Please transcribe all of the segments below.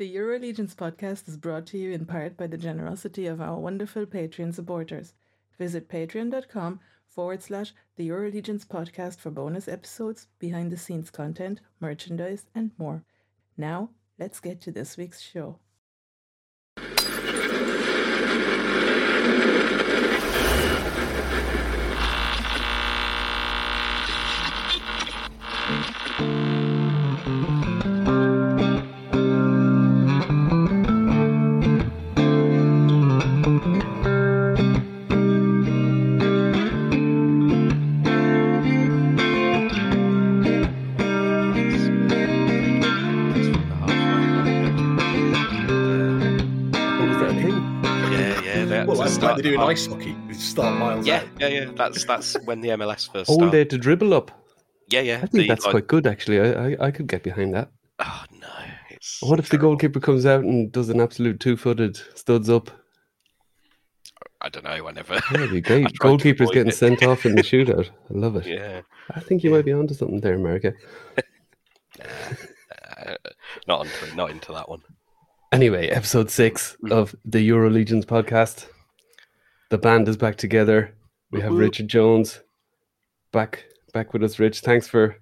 The Euro Legions podcast is brought to you in part by the generosity of our wonderful Patreon supporters. Visit patreon.com forward slash the Euro podcast for bonus episodes, behind the scenes content, merchandise, and more. Now, let's get to this week's show. In ice hockey, they start miles Yeah, out. yeah, yeah. That's that's when the MLS first All started. they had to dribble up. Yeah, yeah. I think the, that's like- quite good, actually. I, I, I could get behind that. Oh no, it's. What if the goalkeeper comes out and does an absolute two-footed studs up? I don't know. I never. That'd be great. tried to Goalkeeper's getting it. sent off in the shootout. I love it. yeah, I think you might be onto something there, America. uh, not into not into that one. Anyway, episode six Mm. of the Euro Legions podcast. The band is back together. We have. Richard Jones back back with us. Rich, thanks for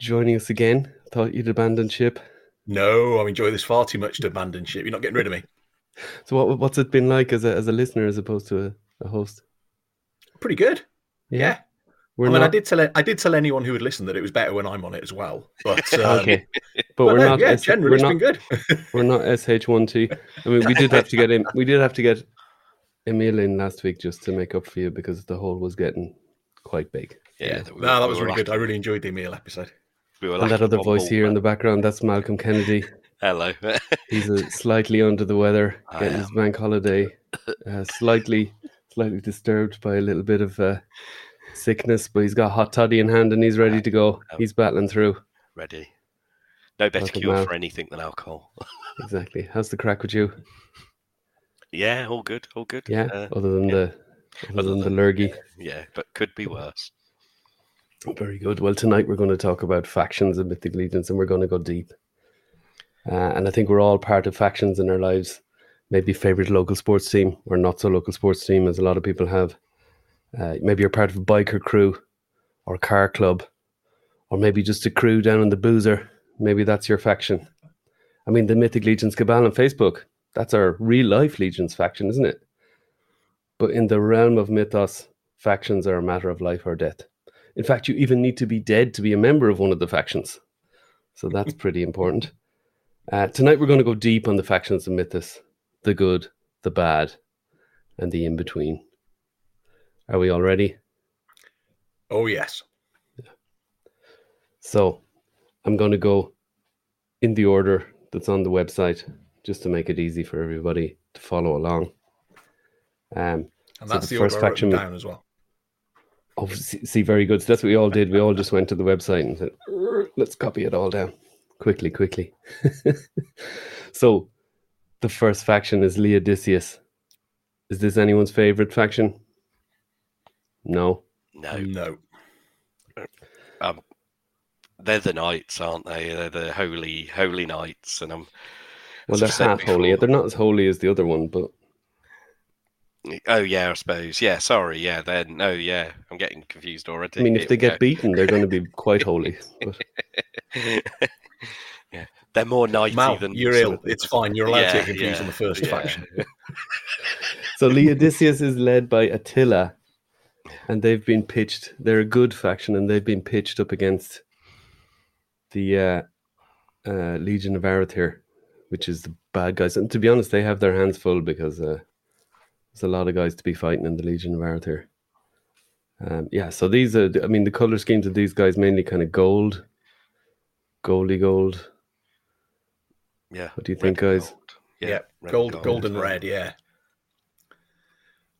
joining us again. Thought you'd abandon ship. No, I enjoy this far too much to abandon ship. You're not getting rid of me. So, what what's it been like as a as a listener as opposed to a, a host? Pretty good. Yeah. we're I mean, I did tell I did tell anyone who would listen that it was better when I'm on it as well. But um, okay, but, But we're no, not. yeah, S- generally we're not. been good. We're not SH1T. I mean, we did have to get him. We did have to get Emil in last week just to make up for you because the hole was getting quite big. Yeah, no, we that was we were really good. I really enjoyed the Emil episode. we were And that other voice more, here in the background, that's Malcolm Kennedy. Hello. He's a slightly under the weather, getting his bank holiday, uh, slightly, slightly disturbed by a little bit of uh, sickness, but he's got hot toddy in hand and he's ready to go. He's battling through. Ready. No better Welcome, cure Mal. for anything than alcohol. Exactly. How's the crack with you? Yeah, all good, all good. Yeah. Uh, other than yeah. the, other, Other than the than- lurgy. yeah, but could be worse. Very good. Well, tonight we're going to talk about factions of Mythic Legions and we're going to go deep. Uh, and I think we're all part of factions in our lives. Maybe favorite local sports team or not so local sports team, as a lot of people have. Uh, maybe you're part of a biker crew or car club, or maybe just a crew down in the boozer. Maybe that's your faction. I mean, the Mythic Legions Cabal on Facebook, that's our real life Legions faction, isn't it? But in the realm of Mythoss, factions are a matter of life or death. In fact, you even need to be dead to be a member of one of the factions. So that's pretty important. Uh, tonight, we're going to go deep on the factions of Mythoss the good, the bad, and the in between. Are we all ready? Oh yes. So I'm going to go in the order that's on the website just to make it easy for everybody to follow along. Um, And So that's the the, first order I wrote faction down as well. Oh, see, see, very good. So that's what we all did. We all just went to the website and said, "Er, let's copy it all down quickly, quickly. so the first faction is Leodysseus. Is this anyone's favorite faction? No. No, No. um, they're the knights, aren't they? They're the holy, holy knights, and I'm. Well, they're I've half holy. They're not as holy as the other one, but Oh yeah, I suppose. Yeah, sorry. Yeah, then no. Yeah, I'm getting confused already. I mean, if Here they get go. beaten, they're going to be quite holy. But yeah, they're more knighty Mal, than. you're ill. It's fine. You're allowed Yeah, to get confused yeah, on the first yeah. faction. So Leodysseus is led by Attila, and they've been pitched. They're a good faction, and they've been pitched up against the uh, uh, Legion of Arethyr, which is the bad guys. And to be honest, they have their hands full because uh, there's a lot of guys to be fighting in the Legion of Arethyr. Um, yeah, so these are. I mean, the color schemes of these guys mainly kind of gold, goldy gold. Yeah. What do you red think, guys? gold. Yeah, red gold, gold and red. Yeah.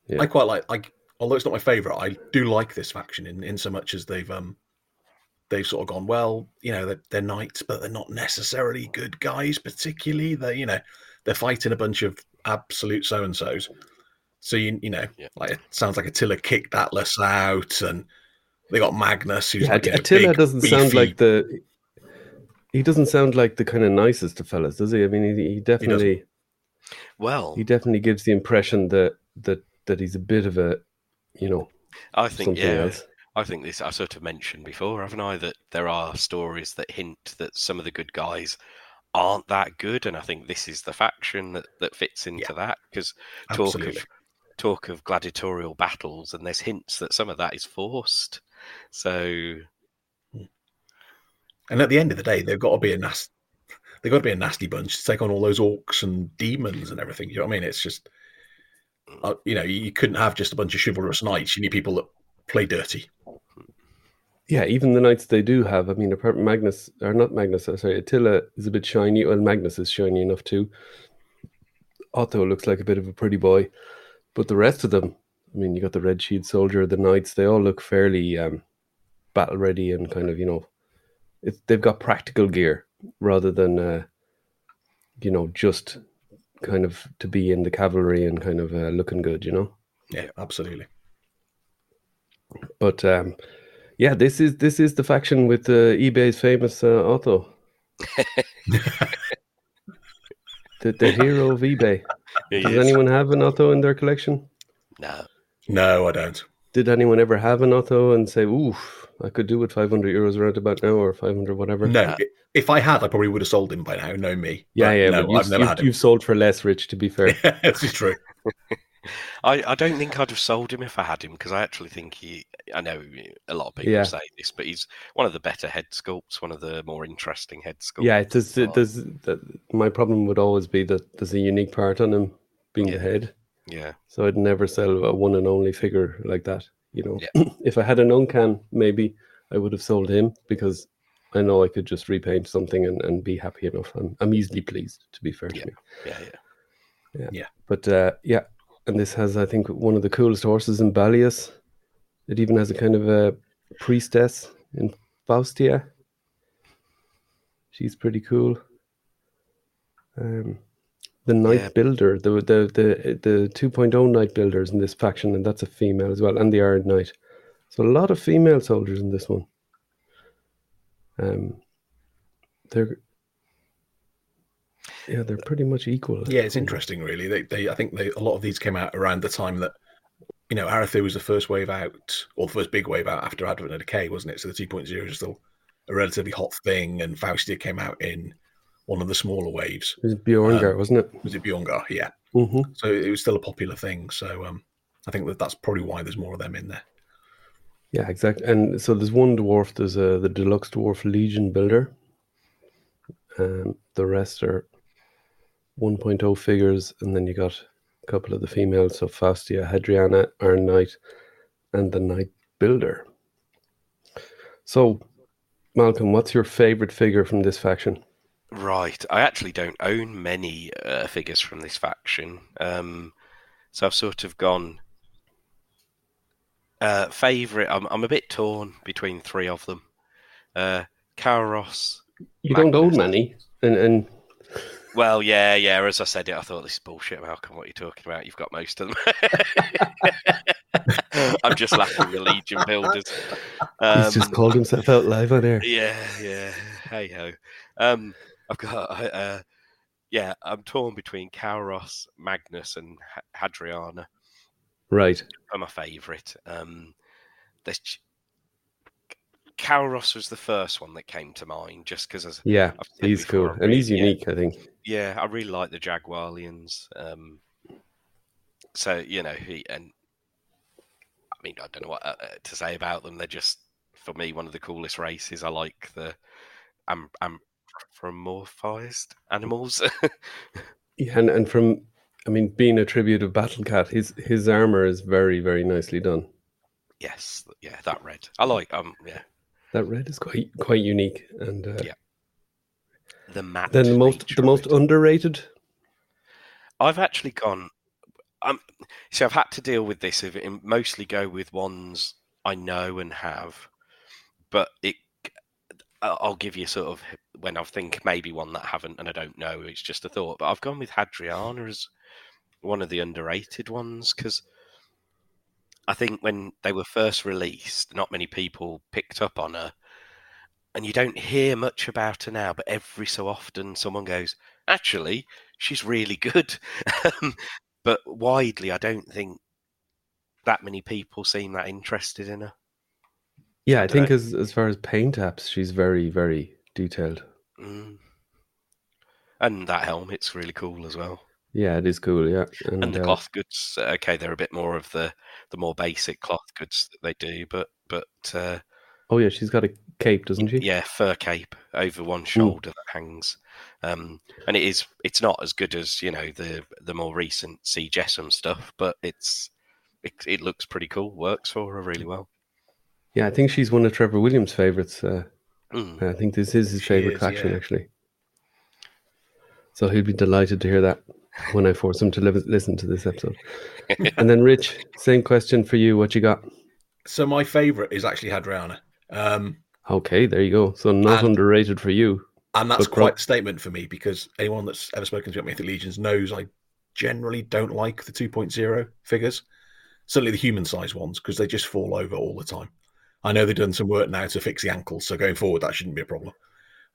Yeah. I quite like. Like, although it's not my favorite, I do like this faction in in so much as they've um they've sort of gone well. You know, they're, they're knights, but they're not necessarily good guys. Particularly, they you know they're fighting a bunch of absolute so and so's. So you you know, Yeah. like it sounds like Attila kicked Atlas out, and they got Magnus, who's Yeah, like you know, Attila big, doesn't sound like the. he doesn't sound like the kind of nicest of fellas, does he? I mean, he, he definitely Well, he definitely gives the impression that that that he's a bit of a, you know, I think something yeah. else. I think this I sort of mentioned before, haven't I, that there are stories that hint that some of the good guys aren't that good, and I think this is the faction that, that fits into that because talk Absolutely. of talk of gladiatorial battles, and there's hints that some of that is forced. So And at the end of the day, they've got to be a nasty. They've got to be a nasty bunch to take on all those orcs and demons and everything. You know what I mean? It's just, uh, you know, you couldn't have just a bunch of chivalrous knights. You need people that play dirty. Yeah, even the knights they do have. I mean, apart from Magnus, or not Magnus, uh, sorry, Attila is a bit shiny. Well, Magnus is shiny enough too. Otto looks like a bit of a pretty boy, but the rest of them, I mean, you got the Red Shield Soldier, the knights, they all look fairly um, battle ready and kind of, you know, it, they've got practical gear rather than, uh, you know, just kind of to be in the cavalry and kind of uh, looking good, you know. Yeah, absolutely. But um, yeah, this is this is the faction with uh, eBay's famous uh, Otto, the, the hero of eBay. Does Yes. anyone have an Otto in their collection? no, No, I don't. Did anyone ever have an Otto and say, "Oof, I could do with 500 euros right about now, or 500 whatever"? No, Uh, if I had, I probably would have sold him by now. No, me. Yeah, But yeah, no, but you've, I've never you've, had him. you've sold for less, Rich. To be fair, this is true. I, I don't think I'd have sold him if I had him because I actually think he. I know a lot of people Yeah. say this, but he's one of the better head sculpts, one of the more interesting head sculpts. yeah, does. It does. That, my problem would always be that there's a unique part on him being Yeah. the head. Yeah, So I'd never sell a one and only figure like that. You know, Yeah. if I had an Uncan, maybe I would have sold him because I know I could just repaint something and, and be happy enough. I'm, I'm easily pleased, to be fair Yeah. to me. yeah, yeah. But uh, yeah, and this has, I think, one of the coolest horses in Balius. It even has a kind of a priestess in Faustia. She's pretty cool. Um, the Knight Yeah. Builder, the the the the 2.0 Knight Builders in this faction, and that's a female as well, and the Iron Knight. So a lot of female soldiers in this one. Um, they're yeah, they're pretty much equal. Yeah, it's interesting, really. They, they, I think they, a lot of these came out around the time that, you know, Arethyr was the first wave out, or the first big wave out after Advent of Decay, wasn't it? So the 2.0 is still a relatively hot thing, and Faustia came out in one of the smaller waves. It was Bjorngar, Um, wasn't it? Was it Bjorngar? Yeah. hmm So it was still a popular thing. So um, I think that that's probably why there's more of them in there. Yeah, exactly. And so there's one dwarf. There's a the deluxe dwarf Legion builder. Um, the rest are 1.0 figures, and then you got a couple of the females. So Faustia, Hadriana, Iron Knight, and the Knight Builder. So, Malcolm, what's your favorite figure from this faction? Right. I actually don't own many uh, figures from this faction. Um, so I've sort of gone. Uh, favorite. I'm I'm a bit torn between three of them. Uh, Kairos. You don't own Magnus. many, and and Well, yeah, yeah. As I said it, I thought this is bullshit, Malcolm. What are you talking about? You've got most of them. I'm just laughing the Legion builders. Um, he's just called himself out live on air. Yeah, yeah. Hey ho. Um, I've got. Uh, uh, yeah, I'm torn between Kauros, Magnus, and Hadriana. Right. Are my favourite. Um, there's ch- Kauros was the first one that came to mind, just because as Yeah, he's before, cool, I and he's really- yeah. unique. I think. yeah, I really like the Jaguarians. Um, so you know, he and I mean, I don't know what uh, uh, to say about them. They're just for me one of the coolest races. I like the am anthropomorphized animals. Yeah, and, and from I mean, being a tribute of Battle Cat, his his armor is very very nicely done. yes, yeah, that red. I like um, yeah, That red is quite quite unique, and uh, Yeah. the matte. then the most the most underrated. I've actually gone. Um, so I've had to deal with this. Of it, mostly go with ones I know and have, but it. I'll give you sort of when I think maybe one that I haven't and I don't know. It's just a thought, but I've gone with Hadriana as one of the underrated ones because I think when they were first released, not many people picked up on her, and you don't hear much about her now, but every so often someone goes, actually, she's really good. Um, but widely, I don't think that many people seem that interested in her. Yeah, I think as as far as paint apps, she's very very detailed. Mm. And that helmet's really cool as well. Yeah, it is cool. Yeah, And the uh, cloth goods, uh, okay, they're a bit more of the the more basic cloth goods that they do, but but uh, Oh yeah, she's got a cape, doesn't she? yeah, fur cape over one shoulder that hangs, um, and it is it's not as good as you know the the more recent C Jessam stuff, but it's it, it looks pretty cool. Works for her really well. Yeah, I think she's one of Trevor Williams' favorites. Uh, Mm. I think this is his favorite is, faction yeah. actually. So he'd be delighted to hear that when I force him to li- listen to this episode. and then, Rich, same question for you. What you got? So my favourite is actually Hadriana. Um, Okay, there you go. So not And- underrated for you. and that's But pro- quite a statement for me because anyone that's ever spoken to me about Mythic Legions knows I generally don't like the 2.0 figures, certainly the human size ones, because they just fall over all the time. I know they've done some work now to fix the ankles, so going forward that shouldn't be a problem.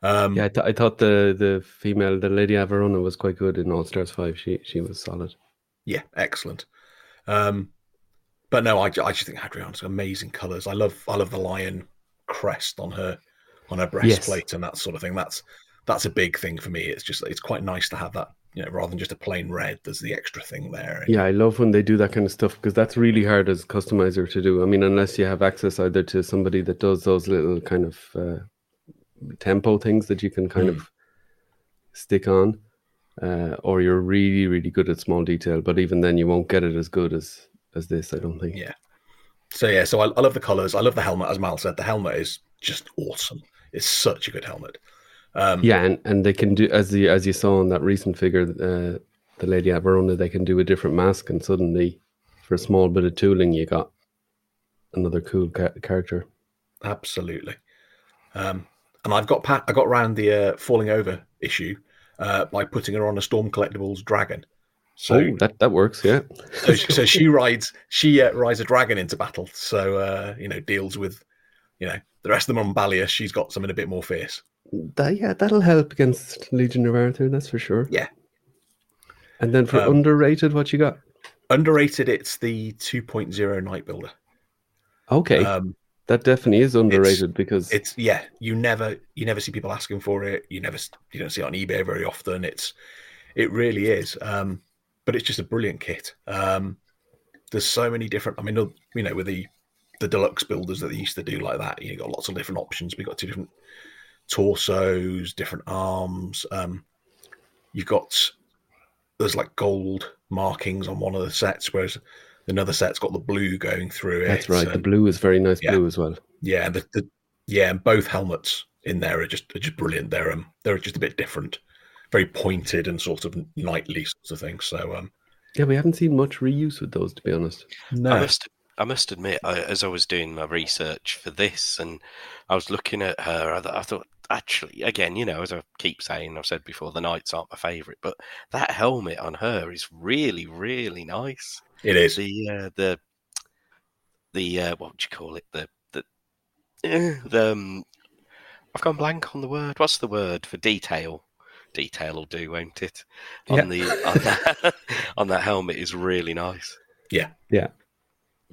Um, Yeah, I, th- I thought the the female, the Lady Averona, was quite good in All Stars Five. She she was solid. Yeah, excellent. Um, but no, I, I just think Hadriana's amazing colours. I love I love the lion crest on her on her breastplate and that sort of thing. That's that's a big thing for me. It's just it's quite nice to have that, you know, rather than just a plain red. There's the extra thing there. Yeah, I love when they do that kind of stuff because that's really hard as a customizer to do. I mean, unless you have access either to somebody that does those little kind of uh, tempo things that you can kind Mm. of stick on, uh, or you're really, really good at small detail. But even then, you won't get it as good as as this. I don't think. Yeah. So yeah, so I, I love the colours. I love the helmet, as Mal said. The helmet is just awesome. It's such a good helmet. Um, Yeah, and, and they can do as the as you saw in that recent figure, uh, the Lady at Verona, they can do a different mask, and suddenly, for a small bit of tooling, you got another cool ca- character. absolutely. Um, and I've got Pat. I got around the uh, falling over issue uh, by putting her on a Storm Collectibles dragon. So oh, that that works. Yeah. so, so she rides she uh, rides a dragon into battle. So uh, you know deals with you know the rest of them on Balia. She's got something a bit more fierce. That, yeah, that'll help against Legion of Arethyr, that's for sure. Yeah. And then for Um, underrated, what you got? Underrated. It's the 2.0 Knight Builder. Okay, Um, that definitely is underrated because it's yeah. You never you never see people asking for it. You never you don't see it on eBay very often. It's it really is. Um, but it's just a brilliant kit. Um, there's so many different. I mean, you know, with the the deluxe builders that they used to do like that, you know, got lots of different options. We got two different torsos, different arms. Um, you've got there's like gold markings on one of the sets, whereas another set's got the blue going through it. that's right. The blue is very nice yeah. blue as well. yeah, the, the yeah, and both helmets in there are just are just brilliant. They're um they're just a bit different, very pointed and sort of knightly sorts of things. So um Yeah, we haven't seen much reuse with those, to be honest. no, I must I must admit, I, as I was doing my research for this, and I was looking at her, I, th- I thought actually, again, you know, as I keep saying, I've said before, the knights aren't my favourite, but that helmet on her is really, really nice. It is. The uh, the the uh, what would you call it? The the eh, the um, I've gone blank on the word. What's the word for detail? Detail will do, won't it? Yeah. On the on that, on that helmet is really nice. Yeah, yeah,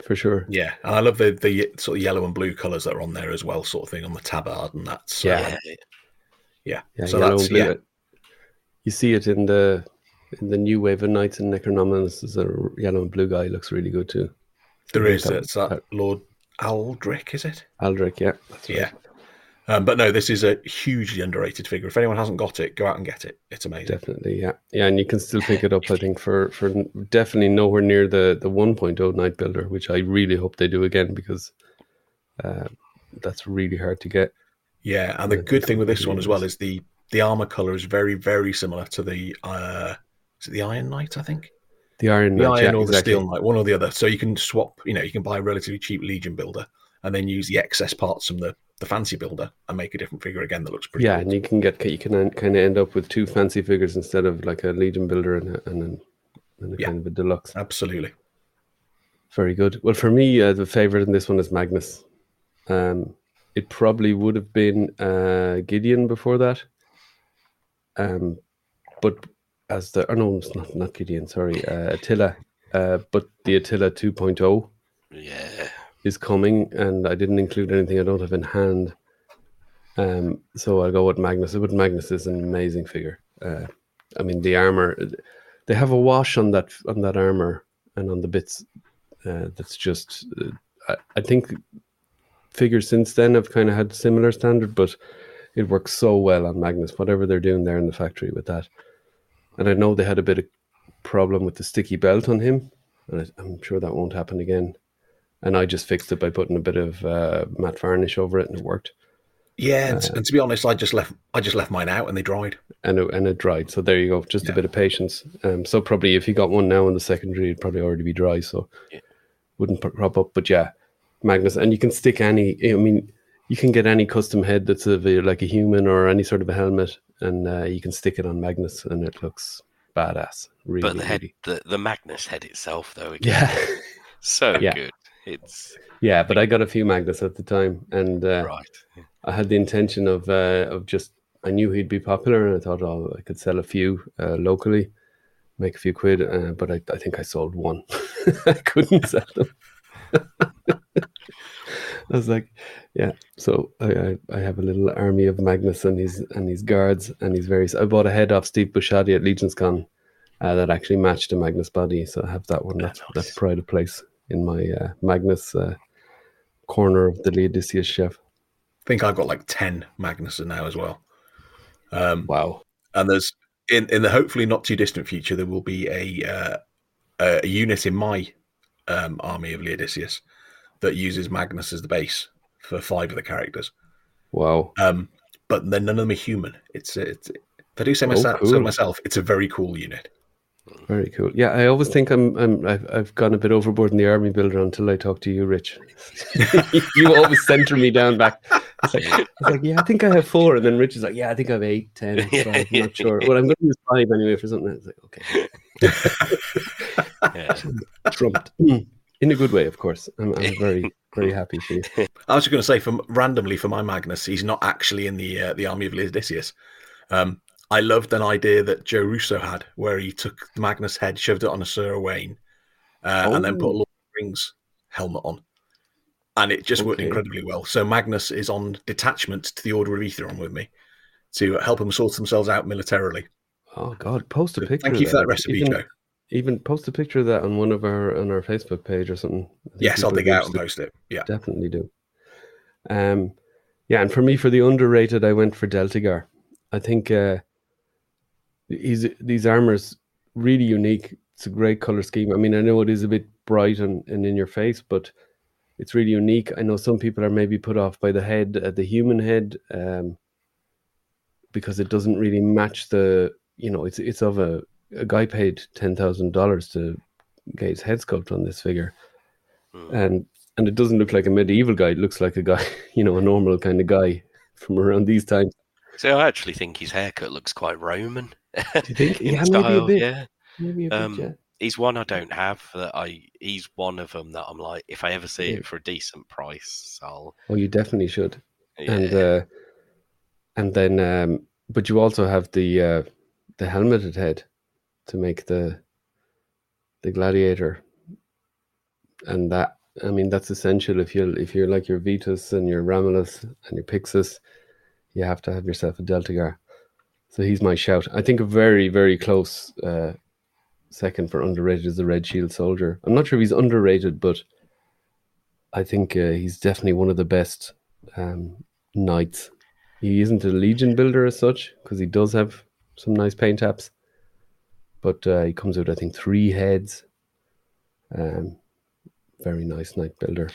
for sure. Yeah, and I love the the sort of yellow and blue colours that are on there as well, sort of thing on the tabard and that. So, Yeah. um, yeah. Yeah, so that's and blue. yeah, You see it in the in the new wave of knights and Necronominus. There's a yellow and blue guy looks really good too. there I that- It's that Lord Aldrich, is it? Aldrich, yeah. Right. Yeah. Um, but no, this is a hugely underrated figure. If anyone hasn't got it, go out and get it. It's amazing. Definitely, yeah, yeah, and you can still pick it up. I think for for definitely nowhere near the the 1.0 Knight Builder, which I really hope they do again because uh, that's really hard to get. Yeah, and the good thing with this one as well is. is the the armor color is very very similar to the uh is it the Iron Knight I think The Iron the Knight, Iron yeah, or the. Steel Knight one or the other. So you can swap. You know, you can buy a relatively cheap Legion builder and then use the excess parts from the the fancy builder and make a different figure again that looks pretty. Yeah, cool. and you can get you can kind of end up with two fancy figures instead of like a Legion Builder and a, and, an, and a Yeah. kind of a deluxe. absolutely. Very good. Well, for me, uh, the favorite in this one is Magnus. Um, it probably would have been uh, Gideon before that. Um, but as the, oh no, it's not, not Gideon, sorry, uh, Attila. Uh, but the Attila 2.0 Yeah. is coming, and I didn't include anything I don't have in hand. Um, so I'll go with Magnus. But Magnus is an amazing figure. Uh, I mean, the armor, they have a wash on that on that armor and on the bits. Uh, that's just, uh, I, I think figures since then have kind of had similar standard, but it works so well on Magnus. Whatever they're doing there in the factory with that, and I know they had a bit of problem with the sticky belt on him, and I, I'm sure that won't happen again. And I just fixed it by putting a bit of uh, matte varnish over it, and it worked. Yeah, and, and to be honest, I just left I just left mine out and they dried. and it, and it dried. So there you go, just a bit of patience. Um, so probably if you got one now in the secondary, it'd probably already be dry, so Yeah. wouldn't crop up. But yeah, Magnus, and you can stick any. I mean, you can get any custom head that's of a, like a human or any sort of a helmet, and uh, you can stick it on Magnus, and it looks badass. Really, But the head, really. the, the Magnus head itself, though, again, Yeah, so Yeah. good. It's yeah. But I got a few Magnus at the time, and uh, right. I had the intention of uh, of just I knew he'd be popular, and I thought oh I could sell a few uh, locally, make a few quid. Uh, but I, I think I sold one. I couldn't sell them. I was like, yeah. So I, I, I have a little army of Magnus and his and his guards and his various. I bought a head off Steve Bushadi at Legion's Con uh, that actually matched the Magnus body, so I have that one. That's that's pride of place in my uh, Magnus uh, corner of the Leodysseus chef. I think I've got like ten Magnussen now as well. Um, Wow. and there's in in the hopefully not too distant future there will be a uh, a, a unit in my um, army of Leodysseus that uses Magnus as the base for five of the characters. Wow. Um, but then none of them are human. It's it's. If I do say Oh, myself, cool. so myself, it's a very cool unit. Very cool. Yeah, I always think I'm, I'm I've, I've gone a bit overboard in the army builder until I talk to you, Rich. you always center me down back. It's like, it's like, yeah, I think I have four, and then Rich is like, yeah, I think I have eight, ten, Yeah, five, I'm not sure. yeah. Well, I'm going to use five anyway for something. It's like, okay, Yeah. trumped in a good way, of course. I'm, I'm very, very happy for you. I was just going to say, for randomly for my Magnus, he's not actually in the uh, the army of Leodysseus. Um, I loved an idea that Joe Russo had, where he took the Magnus head, shoved it on a Sir Wayne, uh, and then put a Oh. Lord of the Rings helmet on, and it just worked incredibly well. So Magnus is on detachment to the Order of Eathyron with me to help them sort themselves out militarily. Oh God, post a So picture. Thank you for that recipe, even, Joe. Even post a picture of that on one of our on our Facebook page or something. Yes, I'll dig out and post it. Yeah. definitely do. Um, yeah, and for me, for the underrated, I went for Deltagar. I think uh, he's these armors really unique. It's a great color scheme. I mean, I know it is a bit bright and, and in your face, but it's really unique. I know some people are maybe put off by the head, uh, the human head, um, because it doesn't really match the. You know, it's it's of a a guy paid ten thousand dollars to get his head sculpt on this figure Mm. and and it doesn't look like a medieval guy. It looks like a guy, you know, a normal kind of guy from around these times. So I actually think his haircut looks quite Roman. Do you think? in Yeah, maybe a style, bit. Yeah. Maybe a bit. Um, yeah. He's one I don't have that I he's one of them that I'm like if I ever see Yeah. it for a decent price I'll Oh, you definitely should. yeah. And uh, and then, um, but you also have the uh, the helmeted head to make the the gladiator, and that I mean that's essential if you if you're like your Vetus and your ramulus and your pixus you have to have yourself a Deltagar. So he's my shout. I think a very very close uh, second for underrated is the Red Shield Soldier. I'm not sure if he's underrated, but I think uh, he's definitely one of the best um, knights. He isn't a legion builder as such because he does have some nice paint apps, but uh, he comes with I think three heads. Um, very nice knight builder.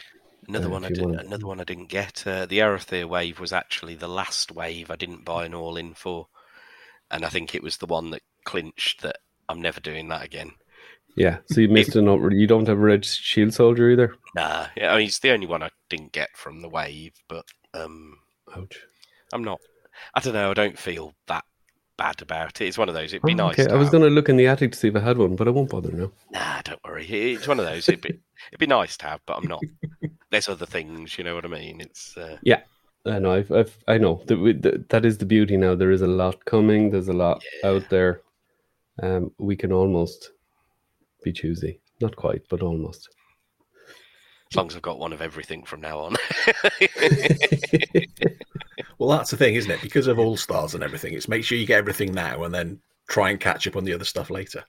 Another uh, one I did, wanna- another one I didn't get. Uh, the Arethyr wave was actually the last wave I didn't buy an all in for, and I think it was the one that clinched that I'm never doing that again. Yeah, so you missed an over. You don't have a red shield soldier either. Nah, yeah, I mean, it's the only one I didn't get from the wave, but um, Ouch. I'm not. I don't know. I don't feel that bad about it. It's one of those. It'd be Oh, nice. okay, I was going to look in the attic to see if I had one, but I won't bother now. Nah, don't worry. It's one of those. It'd be, it'd be nice to have, but I'm not. There's other things. You know what I mean? It's uh, Yeah. I know. I've, I've, I know that that is the beauty now. There is a lot coming. There's a lot out there. Um, we can almost be choosy. Not quite, but almost. As long as I've got one of everything from now on. Well, that's the thing, isn't it? Because of All Stars and everything, it's make sure you get everything now and then try and catch up on the other stuff later.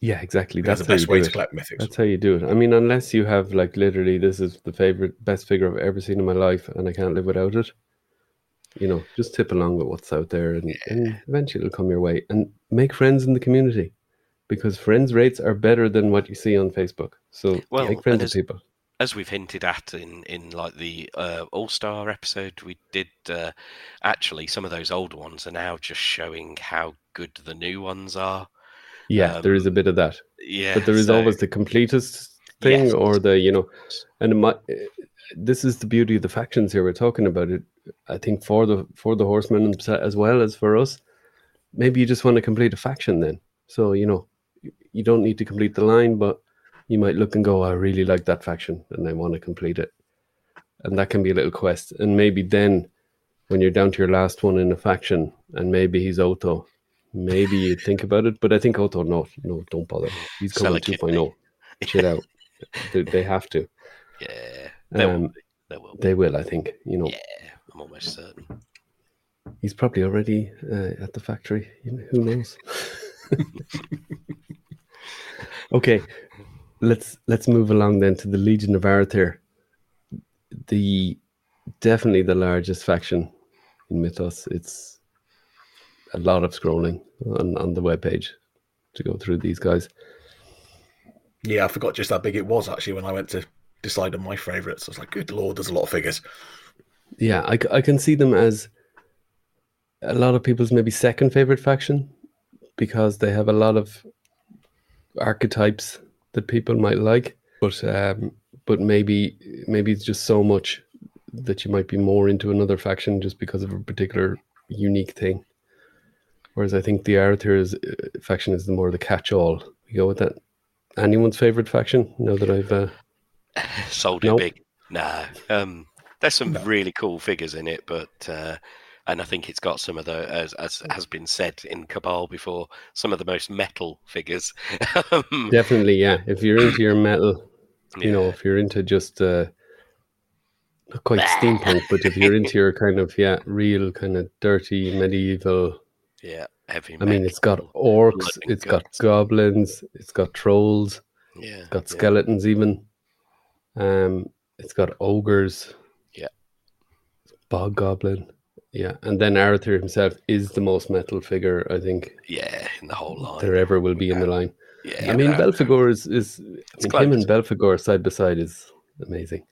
yeah, exactly. That's, That's, the best way to collect mythics. That's how you do it. I mean, unless you have like literally, this is the favorite, best figure I've ever seen in my life, and I can't live without it. You know, just tip along with what's out there, and, and eventually it'll come your way. And make friends in the community, because friends rates are better than what you see on Facebook. So Well, make friends with people. As we've hinted at in, in like the uh, All Star episode, we did uh, actually some of those old ones are now just showing how good the new ones are. Yeah, there is a um, bit of that, Yeah, but there is so- always the completest thing, Yes. or the you know, and might, this is the beauty of the factions here. We're talking about it. I think for the for the horsemen as well as for us, maybe you just want to complete a faction then. So you know, you don't need to complete the line, but you might look and go, "I really like that faction, and I want to complete it." And that can be a little quest. And maybe then, when you're down to your last one in a faction, and maybe he's Otto, maybe you think about it. But I think Otto, no, no, don't bother. He's coming a kidney. 2.0. Chill out. they, they have to. Yeah, They, will Um, be. There will. They will, I think. You know, Yeah, I'm almost certain. he's probably already uh, at the factory. Who knows? okay, let's let's move along then to the Legion of Arethyr. The definitely the largest faction in Mythoss. It's a lot of scrolling on on the webpage to go through these guys. Yeah, I forgot just how big it was actually when I went to decide on my favourites. I was like, good lord, there's a lot of figures. Yeah, I, I can see them as a lot of people's maybe second favorite faction because they have a lot of archetypes that people might like, but um, but maybe maybe it's just so much that you might be more into another faction just because of a particular unique thing. Whereas I think the Arethyr is, uh, faction is the more the catch-all. We go with that. Anyone's favorite faction? Now that I've uh, Sold it Nope. big. Nah. Um, there's some really cool figures in it, but uh, and I think it's got some of the as as has been said in Cabal before, some of the most metal figures. Definitely yeah. If you're into your metal, you know, if you're into just uh not quite steampunk, but if you're into your kind of yeah, real kind of dirty medieval yeah, heavy. I mean it's got orcs, it's got goblins, it's got trolls, yeah, it's got yeah. skeletons even. Um it's got ogres. Yeah. Bog goblin. Yeah. And then Arethyr himself is the most metal figure, I think, Yeah, in the whole line. there ever will be in the line. Yeah, I mean without- Belphegor is, is I mean, him and Belphegor side by side is amazing.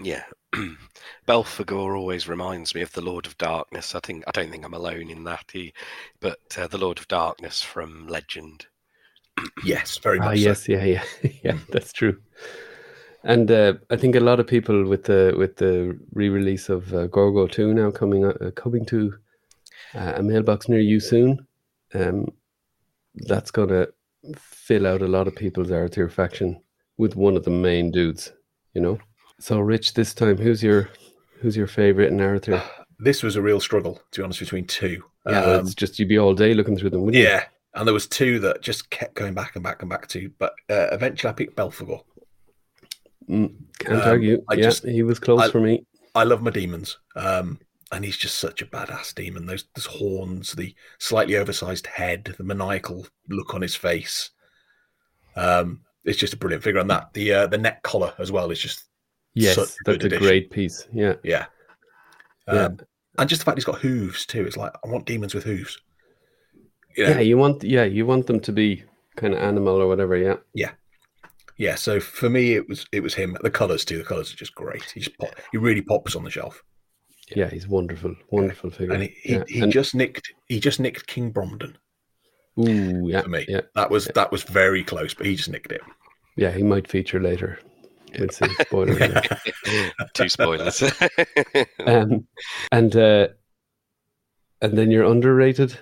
Yeah. Belphegor always reminds me of the Lord of Darkness. I think I don't think I'm alone in that. He, but uh, the Lord of Darkness from Legend. Yes, very Ah, much. so. yes, yeah, yeah, yeah. That's true. And uh, I think a lot of people with the with the re-release of uh, Gorgo Two now coming uh, coming to uh, a mailbox near you soon, um, that's gonna fill out a lot of people's Arethyr faction with one of the main dudes, you know. So, Rich, this time, who's your who's your favorite in Arethyr? This was a real struggle, to be honest, between two. Yeah, Um, it's just you'd be all day looking through them, wouldn't you? yeah, and there was two that just kept going back and back and back to, but uh, eventually I picked Belphegor. Mm, can't Um, argue. I yeah, just- he was close I- for me. I love my demons, um, and he's just such a badass demon. Those, those horns, the slightly oversized head, the maniacal look on his face. Um, it's just a brilliant figure, and that the uh, the neck collar as well is just Yes, such a that's a addition. great piece. Yeah. yeah. Yeah. Um, and just the fact he's got hooves too. It's like I want demons with hooves. You know, yeah you want yeah you want them to be kind of animal or whatever yeah yeah. Yeah, so for me, it was it was him. The colors too. The colors are just great. He just pop, he really pops on the shelf. yeah he's wonderful wonderful figure And he, he, yeah. he and, just nicked he just nicked King Bromden ooh, yeah for me. yeah That was that was very close, but he just nicked it. yeah he might feature later we'll see spoiler alert. Two spoilers. um and uh and then you're underrated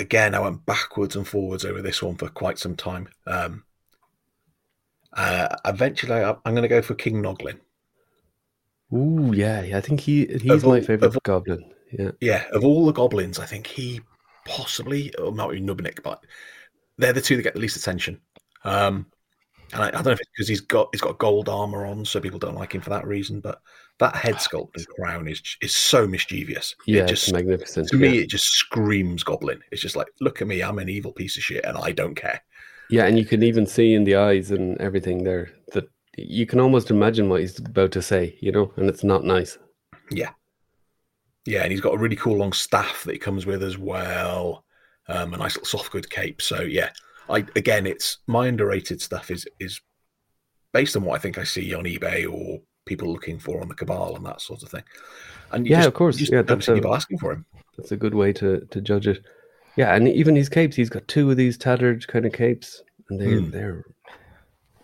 Again, I went backwards and forwards over this one for quite some time. Um, uh, eventually, I, I'm going to go for King Noglin. Ooh, yeah, yeah. I think he he's Of my favorite goblin. Yeah. Yeah, of all the goblins, I think he possibly, or might be Nubnik, but they're the two that get the least attention. Um, and I, I don't know if it's because he's got he's got gold armor on, so people don't like him for that reason. But that head sculpt and crown is is so mischievous. Yeah, it it's just magnificent. to yeah. me it just screams goblin. It's just like, look at me, I'm an evil piece of shit, and I don't care. Yeah, and you can even see in the eyes and everything there that you can almost imagine what he's about to say, you know, and it's not nice. Yeah, Yeah, and he's got a really cool long staff that he comes with as well. Um, a nice little soft good cape. So yeah, I again, it's my underrated stuff is is based on what I think I see on eBay or people looking for on the Cabal and that sort of thing. And you Yeah, just- of course. you just Yeah, that's a- people asking for him. That's a good way to to judge it. Yeah, and even his capes, he's got two of these tattered kind of capes, and they Mm. they're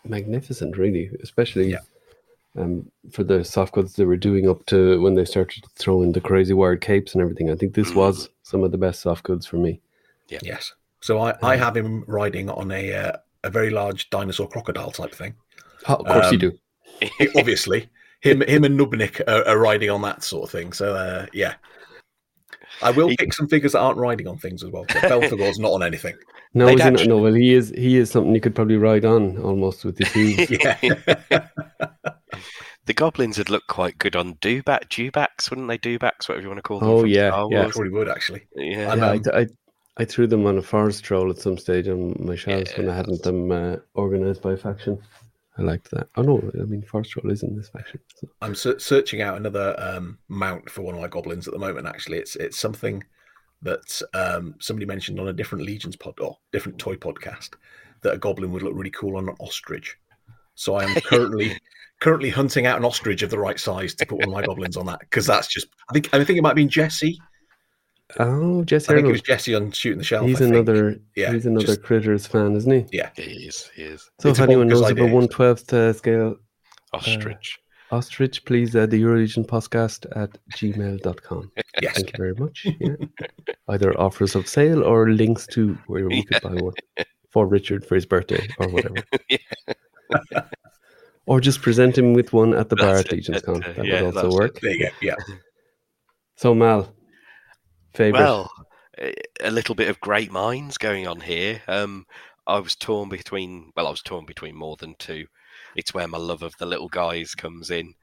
magnificent, really, especially Yeah. um, for the soft goods they were doing up to when they started throwing the crazy wired capes and everything. I think this Mm. was some of the best soft goods for me. Yeah. Yes. So I, I Um, have him riding on a uh, a very large dinosaur crocodile type thing. Oh, of course you Um, do. Obviously, him him and Nubnik are, are riding on that sort of thing. So uh, yeah. I will He- pick some figures that aren't riding on things as well. But Belphegor's not on anything. No, they'd is he not? No, well, he is. He is something you could probably ride on almost with his hooves. The goblins would look quite good on Dewback, Dewbacks, wouldn't they? Dewbacks, whatever you want to call them. Oh, yeah, Star yeah. Wars. Probably would actually. yeah. I'm, Yeah, um, I, I, I threw them on a forest troll at some stage on my shelves when I hadn't them uh, organized by faction. I liked that. Oh no, I mean forest troll is in this faction. So. I'm ser- searching out another um, mount for one of my goblins at the moment. Actually, it's it's something that um, somebody mentioned on a different Legions pod or different toy podcast that a goblin would look really cool on an ostrich. So I am currently currently hunting out an ostrich of the right size to put one of my goblins on that because that's just. I think I think it might be Jesse. Oh, Jesse I think it was Jesse on shooting the shelf. He's another. Yeah, he's another just- critters fan, isn't he? Yeah, He is, he is. So It's if anyone knows idea. about one twelfth uh, scale Ostrich. ostrich, please uh, the Eurolegion podcast at gmail.com. yes. Thank you very much. Yeah. Either offers of sale or links to where we could buy one for Richard for his birthday or whatever. Yeah. Or just present him with one at the bar at it, Legion's that's Con. That yeah, would also that's it. work. There you go. Yeah. So Mal, favorite. Well, a- little bit of great minds going on here. Um, I was torn between, well, I was torn between more than two. It's where my love of the little guys comes in.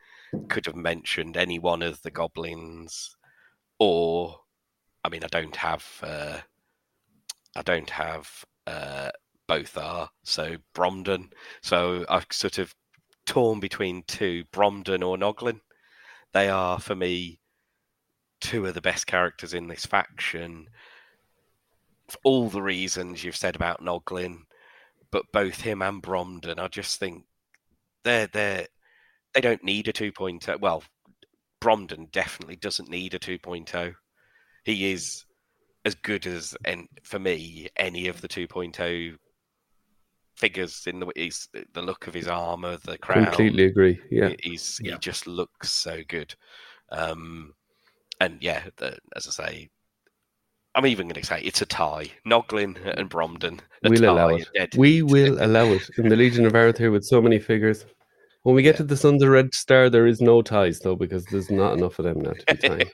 Could have mentioned any one of the goblins, or, I mean, I don't have, uh, I don't have uh, both are so Bromden. So I've sort of torn between two, Bromden or Noglin. They are for me two of the best characters in this faction for all the reasons you've said about Noglin, but both him and Bromden, I just think they're they're they don't need a 2.0. Well, Bromden definitely doesn't need a 2.0. He is as good as and for me any of the 2.0 figures in the he's, the look of his armor, the crown. Completely agree. Yeah. He- He's Yeah. he just looks so good. Um, and yeah, the, as I say, I'm even going to say it's a tie. Noglin and Bromden. We'll allow it. dead We heat. will allow it in the Legion of Arethyr with so many figures. When we get to the Sons of Red Star, there is no ties though because there's not enough of them now to be tying.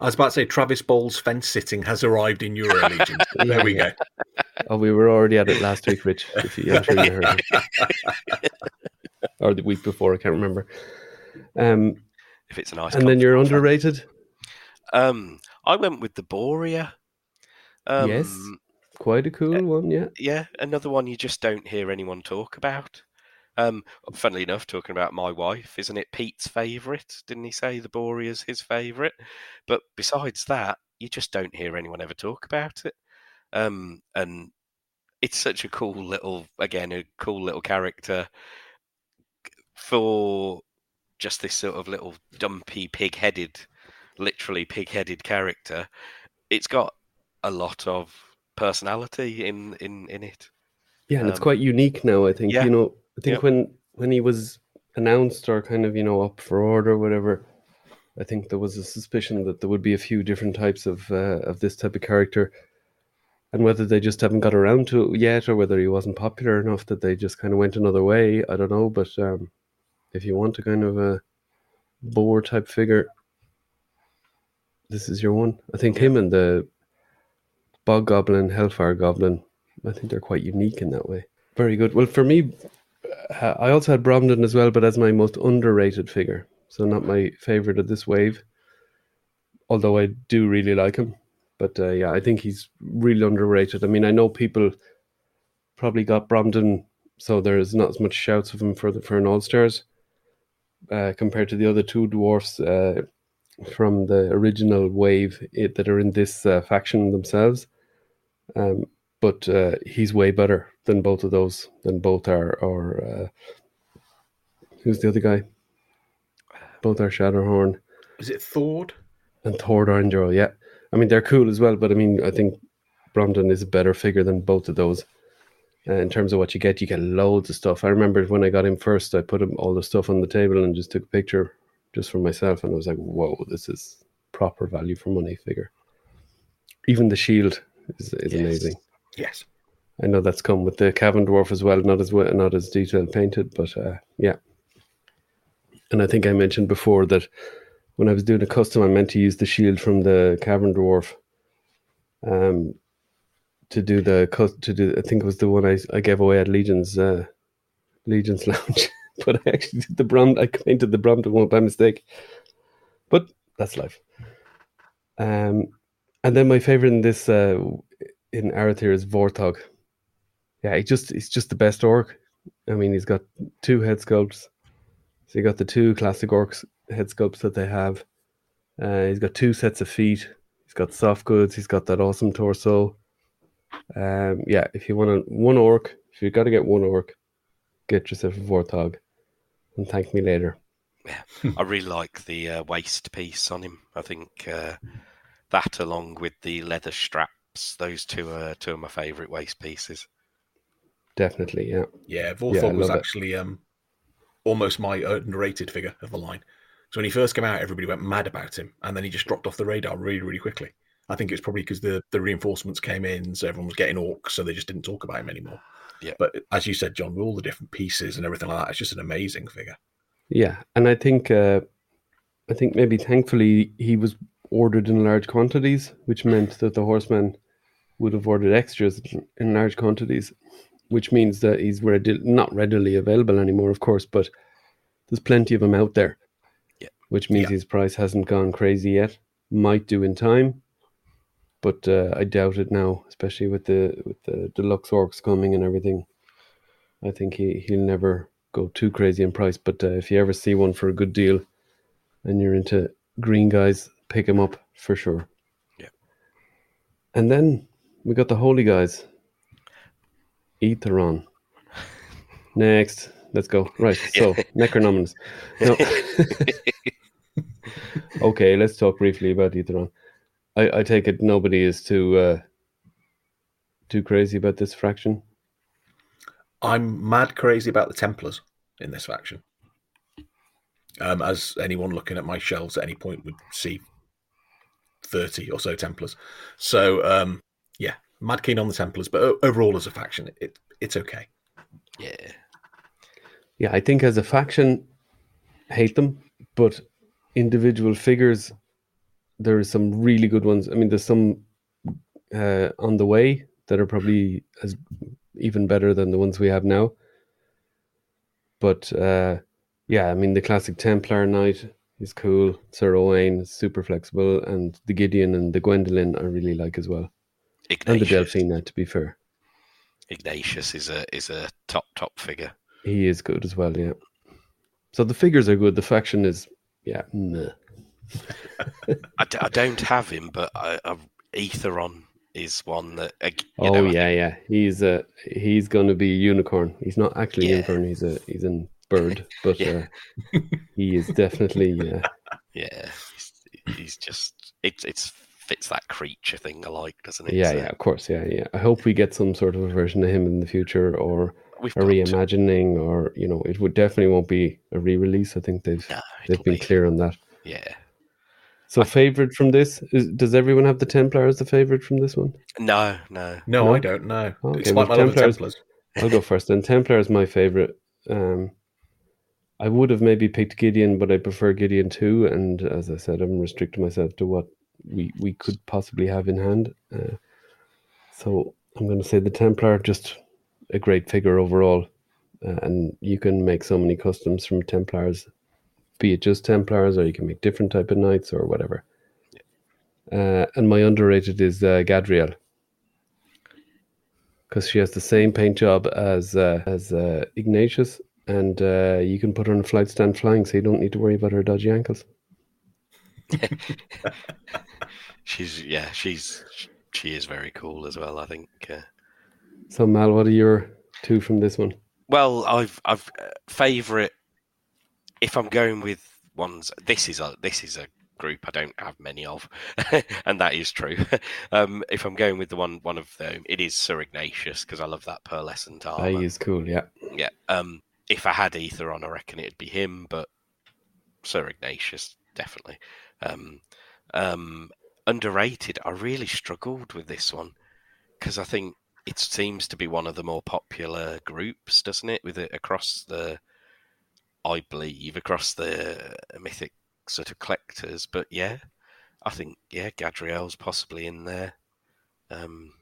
I was about to say Travis Ball's fence sitting has arrived in Euro Legion. there we go. Oh, we were already at it last week, Rich. If you, I'm sure you heard it. or the week before, I can't remember. Um, if it's a nice. and then you're comfortable underrated. Um, I went with the Borea. Um, Yes. Quite a cool one, yeah. yeah, another one you just don't hear anyone talk about. Um, funnily enough, talking about my wife, isn't it Pete's favourite? Didn't he say the Borea's his favourite? But besides that, you just don't hear anyone ever talk about it. Um, and it's such a cool little, again, a cool little character for just this sort of little dumpy, pig-headed, literally pig-headed character. It's got a lot of personality in in in it. Yeah, and it's Um, quite unique now. I think yeah. you know. I think when when he was announced or kind of you know up for order, or whatever. I think there was a suspicion that there would be a few different types of uh, of this type of character, and whether they just haven't got around to it yet, or whether he wasn't popular enough that they just kind of went another way. I don't know, but um, if you want to kind of uh, boar type figure. This is your one. I think him and the bog goblin, hellfire goblin. I think they're quite unique in that way. Very good. Well, for me, uh, I also had Bromden as well, but as my most underrated figure. So not my favorite of this wave. Although I do really like him, but uh, yeah, I think he's really underrated. I mean, I know people probably got Bromden, so there's not as much shouts of him for the, for an All Stars uh, compared to the other two dwarfs uh, from the original wave it, that are in this uh, faction themselves. Um, but uh, he's way better than both of those. Than both are. Or uh, who's the other guy? Both are Shadowhorn Is it Thord? and Thord Arndro. Yeah, I mean they're cool as well. But I mean, I think Bromden is a better figure than both of those. Uh, in terms of what you get, you get loads of stuff. I remember when I got him first, I put him all the stuff on the table and just took a picture just for myself, and I was like, "Whoa, this is proper value for money figure." Even the shield is, is Yes. amazing. Yes. I know that's come with the Cavern Dwarf as well, not as well, not as detailed painted, but uh, yeah. And I think I mentioned before that when I was doing a custom, I meant to use the shield from the Cavern Dwarf, um, to do the to do. I think it was the one I, I gave away at Legion's uh, Legion's Lounge, but I actually did the Brom. I painted the Bromden one by mistake, but that's life. Um, and then my favorite in this uh, in Arethyr is Vorthog. Yeah, he just he's just the best orc. I mean, he's got two head sculpts. So you got the two classic orcs head sculpts that they have. Uh, he's got two sets of feet. He's got soft goods. He's got that awesome torso. Um, yeah, if you want a, one orc, if you've got to get one orc, get yourself a Vorthog, and thank me later. Yeah. I really like the uh, waist piece on him. I think uh, that, along with the leather straps, those two are two of my favourite waist pieces. Definitely, yeah. Yeah, Yeah, Vorthog was actually um, almost my underrated figure of the line. So when he first came out, everybody went mad about him, and then he just dropped off the radar really, really quickly. I think it was probably because the, the reinforcements came in, so everyone was getting orcs, so they just didn't talk about him anymore. Yeah. But as you said, John, with all the different pieces and everything like that, it's just an amazing figure. Yeah, and I think uh, I think maybe thankfully he was ordered in large quantities, which meant that the horseman would have ordered extras in large quantities, which means that he's ready, not readily available anymore, of course, but there's plenty of them out there. Yeah. Which means Yeah. his price hasn't gone crazy yet. Might do in time, but uh, I doubt it now, especially with the with the deluxe orcs coming and everything. I think he he'll never go too crazy in price. But uh, if you ever see one for a good deal, and you're into green guys, pick him up for sure. Yeah. And then we got the holy guys. Eathyron. Next, let's go. Right. So Necronomicons. No. okay, let's talk briefly about Eathyron. I, I take it nobody is too uh, too crazy about this fraction. I'm mad crazy about the Templars in this faction. Um, as anyone looking at my shelves at any point would see 30 or so Templars. So, um, yeah, mad keen on the Templars, but overall as a faction, it, it's okay. Yeah, Yeah, I think as a faction, hate them, but individual figures, there are some really good ones. I mean, there's some uh, on the way that are probably as even better than the ones we have now. But uh, yeah, I mean, the classic Templar Knight is cool. Sir Owain is super flexible, and the Gideon and the Gwendolyn I really like as well, and the Ignatius. Delphine. To be fair, Ignatius is a is a top top figure. he is good as well. Yeah. So the figures are good. The faction is yeah. meh. I, d- I don't have him, but I, I, Eathyron is one that. uh, you Oh know, yeah, yeah. He's uh he's gonna be a unicorn. He's not actually a unicorn. He's a he's a bird, but Yeah. uh, he is definitely uh, Yeah, he's, he's just it. It's fits that creature thing I like, doesn't it? yeah, So yeah. Of course, yeah, yeah. I hope we get some sort of a version of him in the future, or We've a got to- reimagining, or you know, it would definitely won't be a re-release. I think they've No, they've been be- clear on that. Yeah. So, favorite from this is does everyone have the Templar as the favorite from this one? No, no. No, No? I don't know. Okay, it's well, my Templars- Templars. I'll go first. And Templar is my favorite. Um, I would have maybe picked Gideon, but I prefer Gideon too. And as I said, I'm restricting myself to what we we could possibly have in hand. Uh, so I'm going to say the Templar, just a great figure overall, uh, and you can make so many customs from Templars, be it just Templars, or you can make different type of knights or whatever. Uh, and my underrated is uh, Gadriel because she has the same paint job as uh, as uh, Ignatius, and uh, you can put her on a flight stand flying, so you don't need to worry about her dodgy ankles. she's yeah, she's she is very cool as well. I think. Uh, so Mal, what are your two from this one? Well, I've I've uh, favorite. If I'm going with ones, this is a this is a group I don't have many of, and that is true. um, if I'm going with the one one of them, it is Sir Ignatius because I love that pearlescent armor. He is cool, yeah. Yeah. Um, if I had Eathyron, I reckon it'd be him, but Sir Ignatius definitely. Um, um, underrated. I really struggled with this one because I think it seems to be one of the more popular groups, doesn't it? With it across the, I believe, across the mythic sort of collectors. But yeah, I think yeah, Gadriel's possibly in there. Um,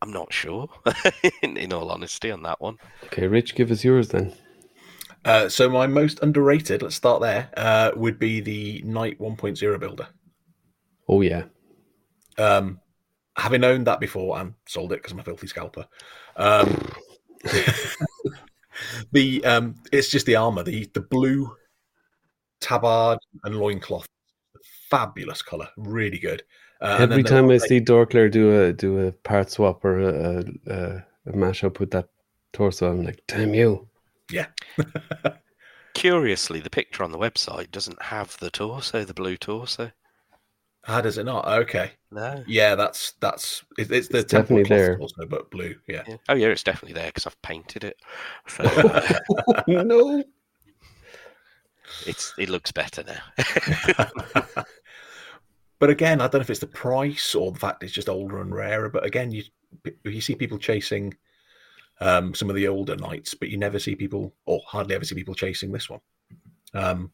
I'm not sure, in, in all honesty, on that one. Okay, Rich, give us yours then. Uh, so my most underrated, let's start there, uh, would be the Knight 1.0 builder. Oh yeah. Um, having owned that before and sold it because I'm a filthy scalper. Um, the um, it's just the armor, the the blue tabard and loincloth, fabulous color, really good. Uh, Every time I like, see Dorkler do a do a part swap or a, a, a mashup with that torso, I'm like, damn you. Yeah. Curiously, the picture on the website doesn't have the torso, the blue torso. How does it not? Okay. No. Yeah, that's that's it, it's the it's definitely there, also, but blue. Yeah. yeah. Oh yeah, it's definitely there because I've painted it. So, uh, no. It's it looks better now. but again, I don't know if it's the price or the fact it's just older and rarer. But again, you you see people chasing um, some of the older knights, but you never see people, or hardly ever see people chasing this one. Um,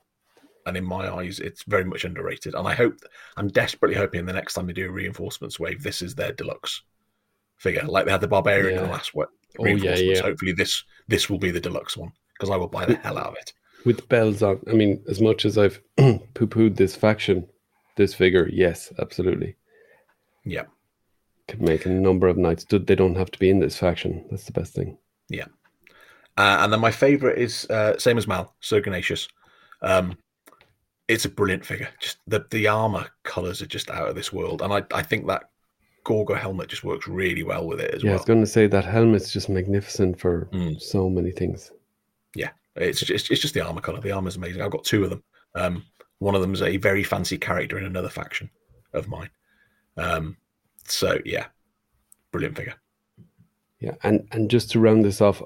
and in my eyes, it's very much underrated. And I hope, I'm desperately hoping the next time they do a reinforcements wave, this is their deluxe figure, like they had the barbarian yeah. in the last what oh. Yeah, yeah. Hopefully, this this will be the deluxe one because I will buy the hell out of it. With bells on, I mean, as much as I've poo pooed this faction, this figure, yes, absolutely. Yeah, could make a number of knights. They don't have to be in this faction. That's the best thing. Yeah. Uh, and then my favorite is uh, same as Mal, Sir Ignatius. Um, it's a brilliant figure. Just the the armor colors are just out of this world, and I I think that Gorgo helmet just works really well with it as well. yeah, well. I was going to say that helmet's just magnificent for mm. so many things. Yeah, it's just it's just the armor color. The armor's amazing. I've got two of them. Um, one of them is a very fancy character in another faction of mine. Um, so yeah, brilliant figure. Yeah, and and just to round this off,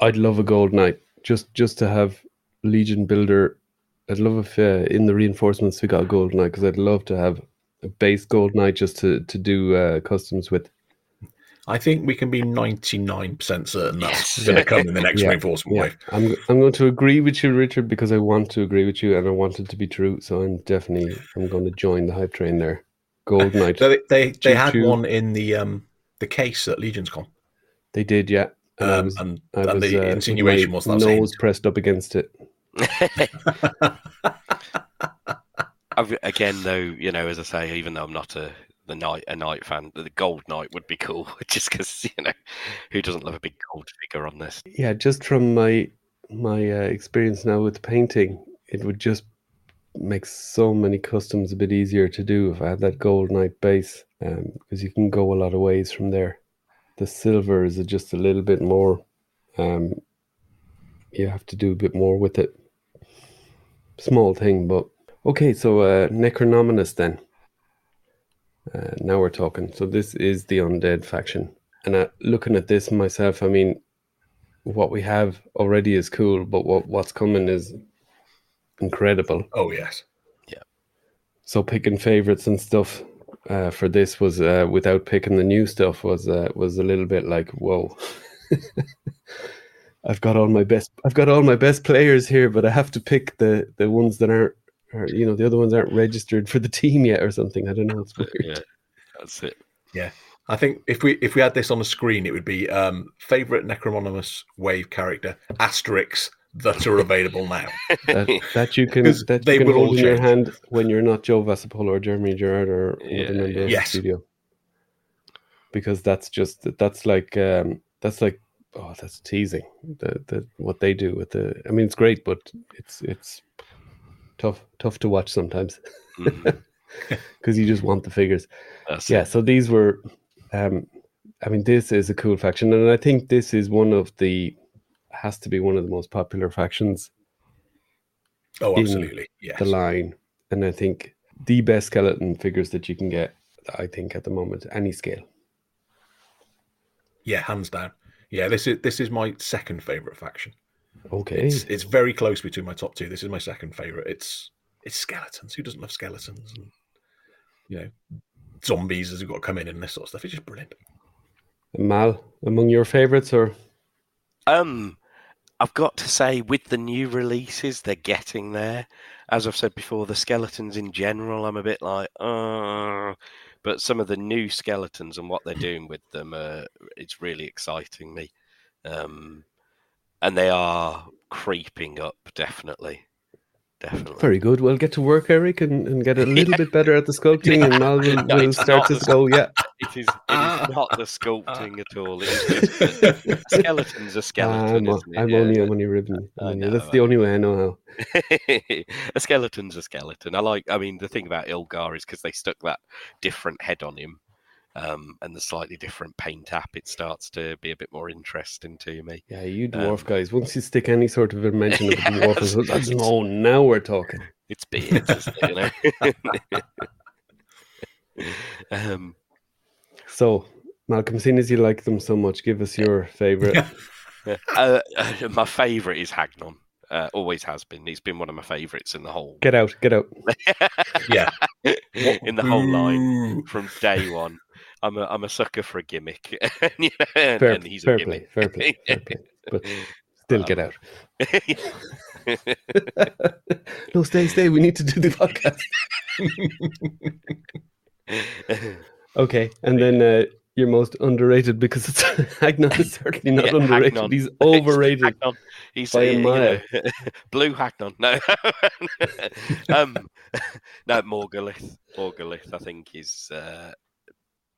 I'd love a gold knight just just to have Legion builder I'd love if uh, in the reinforcements we got a gold knight because I'd love to have a base gold knight just to to do uh, customs with. I think we can be ninety nine percent certain that's yes. going to come in the next yeah, reinforcement yeah. wave. I'm I'm going to agree with you, Richard, because I want to agree with you and I want it to be true. So I'm definitely I'm going to join the hype train there. Gold Knight. they they, they had one in the um the case at Legion's Con. They did, yeah. And, um, was, and, and was, the uh, insinuation was that nose pressed up against it. again, though, you know, as I say, even though I'm not a the knight a knight fan, the gold knight would be cool. Just because you know, who doesn't love a big gold figure on this? Yeah, just from my my uh, experience now with painting, it would just make so many customs a bit easier to do if I had that gold knight base, because um, you can go a lot of ways from there. The silver is just a little bit more. Um, you have to do a bit more with it small thing, but okay. So uh, Necronominus then. Uh, now we're talking. So this is the undead faction, and uh, looking at this myself, I mean, what we have already is cool, but what what's coming is incredible. Oh yes, yeah. So picking favorites and stuff uh, for this was uh, without picking the new stuff was uh, was a little bit like whoa. I've got all my best. I've got all my best players here, but I have to pick the the ones that aren't. Or, you know, the other ones aren't registered for the team yet, or something. I don't know. It's weird. yeah, that's it. Yeah. I think if we if we had this on the screen, it would be um, favorite Necronominus wave character asterisks that are available now. That, that you can 'Cause that they you can will all hold in your hand when you're not Joe Vassapolo or Jeremy Gerard or Yeah, other member of the Yes. studio. Because that's just that's like um that's like oh that's teasing the the what they do with the I mean it's great but it's it's tough tough to watch sometimes because you just want the figures. that's Yeah, it. so these were um I mean this is a cool faction and I think this is one of the has to be one of the most popular factions Oh, absolutely. Yeah, the line, and I think the best skeleton figures that you can get. I think at the moment, any scale. Yeah, hands down. Yeah, this is this is my second favorite faction. Okay, It's it's very close between my top two. This is my second favorite. It's it's skeletons. Who doesn't love skeletons? And you know, zombies as have got to come in and this sort of stuff. It's just brilliant. Mal, among your favorites, or Um, I've got to say, with the new releases, they're getting there. As I've said before, the skeletons in general, I'm a bit like, uh, but some of the new skeletons and what they're doing with them, uh, it's really exciting me. Um, and they are creeping up, definitely, definitely. very good. We'll get to work, Eric, and, and get a little bit better at the sculpting, and Mal will, No, will it's start to the- go. Yeah, It is, it is ah. not the sculpting ah. at all. It is just that skeletons are skeleton, I'm, isn't it? I'm Yeah. only I'm only ribbing. I know, That's I the only way I know how. a skeleton's a skeleton. I like. I mean, the thing about Ilgar is because they stuck that different head on him, um, and the slightly different paint app. It starts to be a bit more interesting to me. Yeah, you Um, dwarf guys. Once you stick any sort of a mention of a dwarf, Yes, it's- that's it's- oh, now we're talking. It's beards, isn't it, you know. um, So, Malcolm, seeing as you like them so much, give us your favorite. uh, uh, my favourite is Hagnon. Uh, always has been. He's been one of my favourites in the whole Get out, get out. Yeah. in the whole line. From day one. I'm a I'm a sucker for a gimmick, and, and, Fair, and he's fair a play, gimmick. fair play, fair play. But still, get Um, out. no, stay, stay. We need to do the podcast. Okay, and then uh, your most underrated because it's Hagnon is certainly not Yeah, underrated. Hagnon. He's overrated. Hagnon. He's by a uh, you mile. know, blue Hagnon. No, um, no Morgalith. Morgalith, I think, is uh,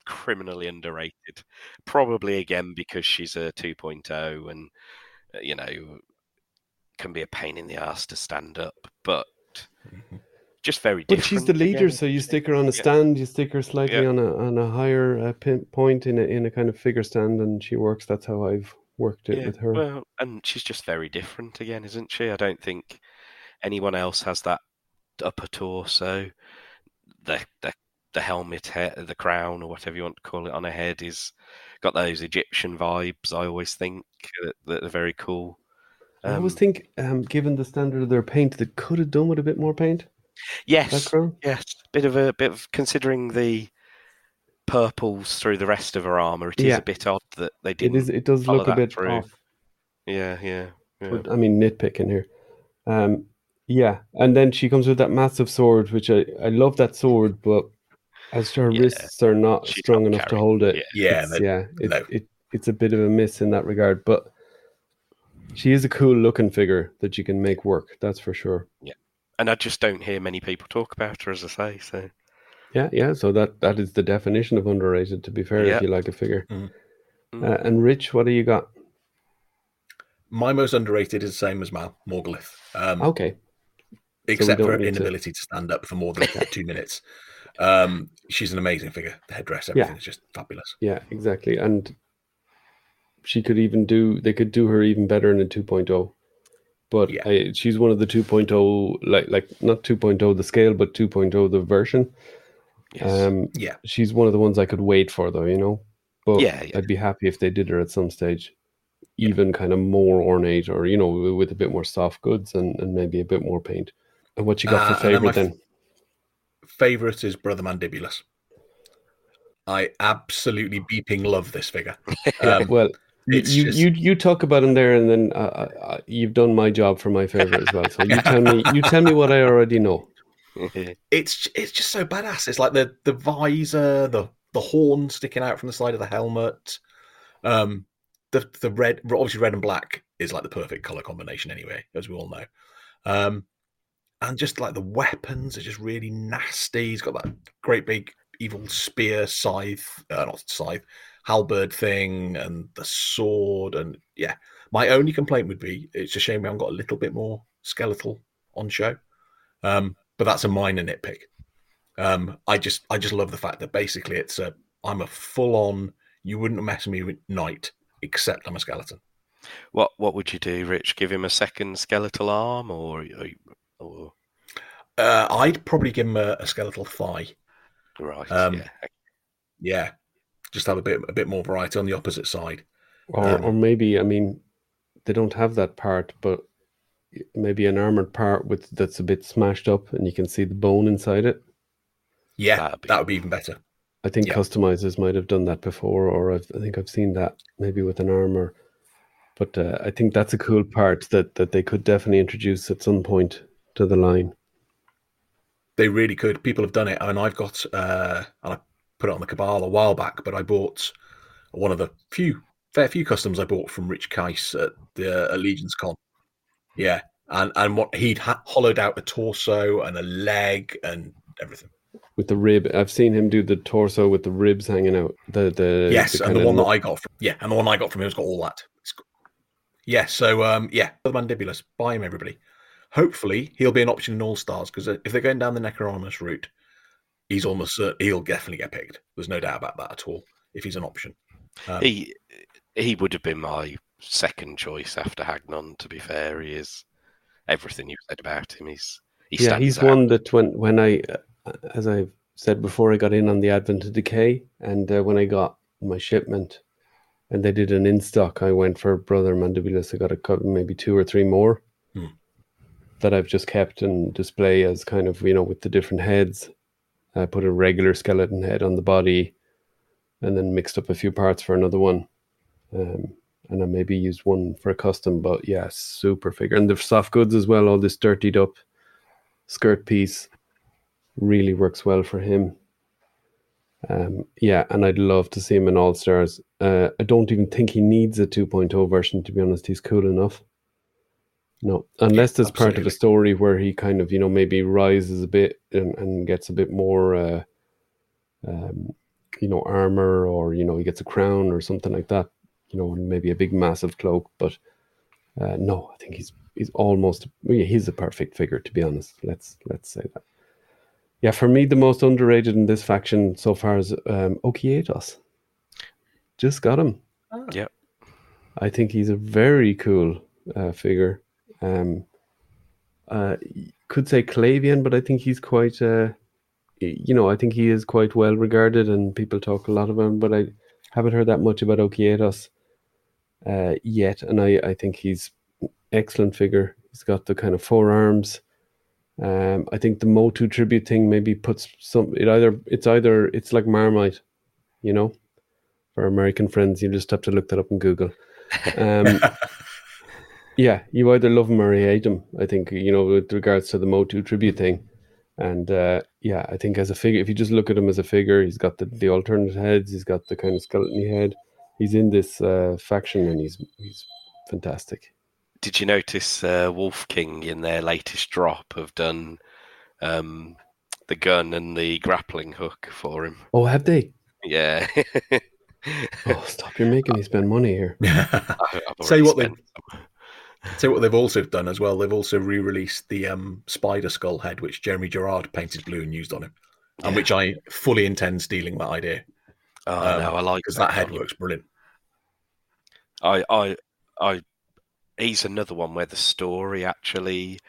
criminally underrated. Probably again because she's a 2.0 and uh, you know can be a pain in the ass to stand up, but Mhm. just very But she's the leader, again, so you stick her on a Yeah. stand. You stick her slightly Yeah. on a on a higher uh, pin, point in a in a kind of figure stand, and she works. That's how I've worked it Yeah, with her. Well, and she's just very different again, isn't she? I don't think anyone else has that upper torso. The the the helmet, he- the crown, or whatever you want to call it, on her head is got those Egyptian vibes. I always think that, that are very cool. I always Um, think, um, given the standard of their paint, they could have done with a bit more paint. Yes, yes, bit of a bit of considering the purples through the rest of her armor. It is Yeah. a bit odd that they didn't. is. It does look a bit through. off. Yeah, yeah, yeah. But I mean, nitpicking here. Um, yeah, and then she comes with that massive sword, which I I love that sword, but as her Yeah, wrists are not she's strong not enough to hold it. yeah. Yeah, it's, yeah, it, no. it it's a bit of a miss in that regard, but she is a cool looking figure that you can make work. That's for sure. Yeah, and I just don't hear many people talk about her, as I say. So Yeah, yeah. So that that is the definition of underrated. To be fair, Yeah. if you like a figure. Mhm. Mm. Uh, and Rich, what do you got? My most underrated is the same as Mal Morgalith. Um, Okay, except don't for her need to- inability to... stand up for more than two minutes. Um, she's an amazing figure. The headdress, everything Yeah. is just fabulous. yeah, exactly. And she could even do. They could do her even better in a 2.0. But Yeah. I, she's one of the 2.0, like like not 2.0 the scale, but 2.0 the version. yes, Um, Yeah. she's one of the ones I could wait for, though. You know, but Yeah, yeah. I'd be happy if they did her at some stage, even kind of more ornate, or you know, with- a bit more soft goods and, and maybe a bit more paint. And what you got Uh, for and then my favorite then? Favorite is Brother Mandibulus. I absolutely beeping love this figure. Um, well, You, you, just- you you talk about him there, and then uh, uh, you've done my job for my favorite as well. So you tell me, you tell me what I already know. it's it's just so badass. It's like the the visor, the the horn sticking out from the side of the helmet. Um, the the red, obviously red and black is like the perfect color combination anyway, as we all know. Um, and just like the weapons are just really nasty. He's got that great big evil spear, scythe, uh, not scythe, halberd thing, and the sword. And yeah, my only complaint would be it's a shame we haven't got a little bit more skeletal on show. Um, but that's a minor nitpick. Um, I just I just love the fact that basically it's a I'm a full on you wouldn't mess me with knight except I'm a skeleton. What what would you do, Rich? Give him a second skeletal arm, or or Uh, I'd probably give him a, a skeletal thigh. right? Um, yeah. Yeah, just have a bit a bit more variety on the opposite side. Or, Um, or maybe, I mean, they don't have that part, but maybe an armored part with that's a bit smashed up, and you can see the bone inside it. Yeah, That'd be- that would be even better. I think Yeah. customizers might have done that before, or I've, I think I've seen that maybe with an armor. But uh, I think that's a cool part that that they could definitely introduce at some point to the line. They really could. People have done it, I and I've got uh, and I put it on the Cabal a while back, but I bought one of the few fair few customs I bought from Rich Keiss at the Allegiance Con. Yeah, and and what he'd ha- hollowed out a torso and a leg and everything. with the rib. I've seen him do the torso with the ribs hanging out. The the yes, the and the one that I got from yeah, and the one I got from him has got all that. It's yeah, so um, yeah, the mandibulus, buy him, everybody. Hopefully, he'll be an option in All Stars because if they're going down the Necronominus route, he's almost certain he'll definitely get picked. There's no doubt about that at all. If he's an option, um, He he would have been my second choice after Hagnon. To be fair, he is everything you've said about him. He's he yeah, he's out. one that when when I, uh, as I've said before, I got in on the Advent of Decay, and uh, when I got my shipment, and they did an in stock, I went for Brother Mandibulus. I got a couple, maybe two or three more. That I've just kept and display as kind of you know with the different heads. I put a regular skeleton head on the body, and then mixed up a few parts for another one. Um, and I maybe used one for a custom, but yeah, super figure. And the soft goods as well, all this dirtied up skirt piece really works well for him. Um, yeah, and I'd love to see him in All Stars. Uh, I don't even think he needs a 2.0 version, to be honest. He's cool enough. No, unless there's part of a story where he kind of, you know, maybe rises a bit and, and gets a bit more, uh, um, you know, armor or, you know, he gets a crown or something like that, you know, and maybe a big, massive cloak. But uh, no, I think he's he's almost yeah, he's a perfect figure to be honest. Let's let's say that. Yeah, for me, the most underrated in this faction so far is um, Okietos. Just got him. Yep. I think he's a very cool uh, figure. Um, uh, could say Clavian, but I think he's quite, uh, you know, I think he is quite well regarded and people talk a lot about him, but I haven't heard that much about Okietos uh, yet. And I, I think he's excellent figure. He's got the kind of forearms. Um, I think the Motu tribute thing maybe puts some. It either it's either it's like Marmite, you know, for American friends. You just have to look that up in Google. Um, yeah, you either love him or you hate him. I think you know with regards to the Motu tribute thing, and uh, yeah, I think as a figure, if you just look at him as a figure, he's got the the alternate heads. He's got the kind of skeleton head. He's in this uh, faction and he's he's fantastic. Did you notice uh, Wolf King in their latest drop have done um, the gun and the grappling hook for him? Oh, have they? Yeah. Oh, stop! You're making me spend money here. I- Say what they- spent some. Tell you what they've also done as well. They've also re-released the um, spider skull head, which Jeremy Gerard painted blue and used on him, and Yeah. which I fully intend stealing that idea Oh um, no, I like because that head one. works brilliant. I, I, I. He's another one where the story actually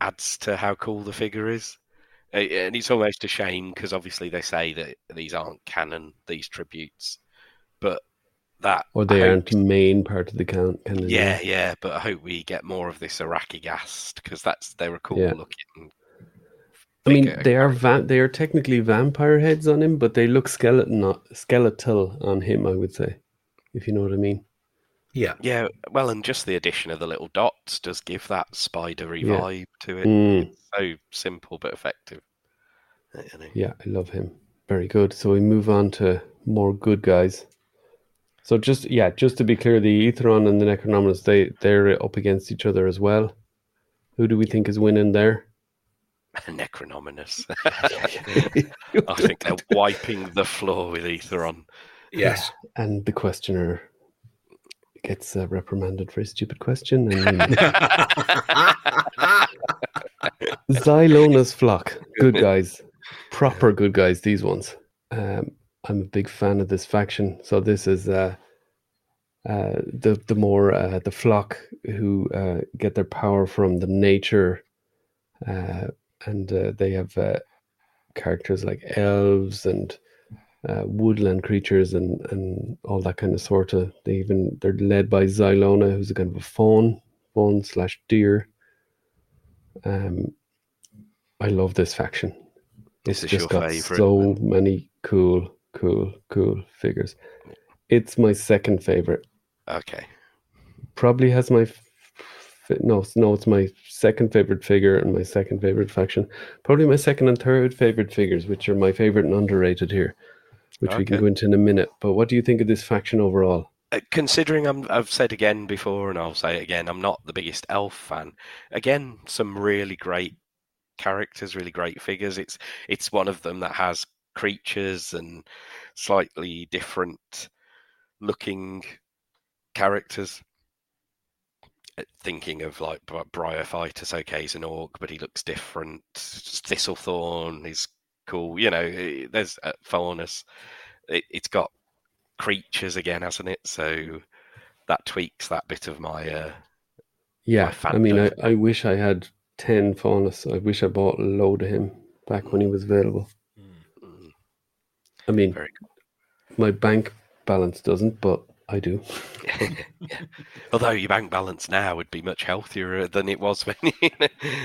adds to how cool the figure is, and it's almost a shame because obviously they say that these aren't canon, these tributes, but that Or they I aren't the main part of the count. Kind of Yeah, yeah, but I hope we get more of this Iraqi gast because that's they're a cool Yeah. looking. I mean, they are va- they are technically vampire heads on him, but they look skeleton skeletal on him. I would say, if you know what I mean. Yeah, Yeah, well, and just the addition of the little dots does give that spidery Yeah. vibe to it. Mm, So simple but effective. You know. yeah, I love him. Very good. So we move on to more good guys. So just yeah, just to be clear, the Eathyron and the Necronominus, they they're up against each other as well. Who do we think is winning there? Necronominus. I think they're wiping the floor with Eathyron. yes. and the questioner gets uh, reprimanded for a stupid question. And Xylona's flock, good guys, proper good guys. These ones. Um, I'm a big fan of this faction. So this is uh, uh, the the more uh, the flock who uh, get their power from the nature, uh, and uh, they have uh, characters like elves and uh, woodland creatures and and all that kind of sort of. They even they're led by Xylona, who's a kind of a fawn, fawn slash deer. Um, I love this faction. This It's is just got favourite, so then? many cool, cool, cool figures. It's my second favorite. Okay. Probably has my f- no, no, it's my second favorite figure and my second favorite faction. Probably my second and third favorite figures, which are my favorite and underrated here, which we can go into in a minute. But what do you think of this faction overall? Uh, Considering I'm, I've said again before, and I'll say it again, I'm not the biggest elf fan. Again, some really great characters, really great figures. It's it's one of them that has creatures and slightly different looking characters. Uh, Thinking of like Bryophytus, okay, he's an orc, but he looks different. Thistlethorn is cool. You know, eh, there's uh, Faunus. It, it's got creatures again, hasn't it? So that tweaks that bit of my. Uh, Yeah, My I mean, I. I wish I had 10 Faunus. I wish I bought a load of him back when he was available. I mean, very my bank balance doesn't, but I do. yeah. Although your bank balance now would be much healthier uh, than it was when you.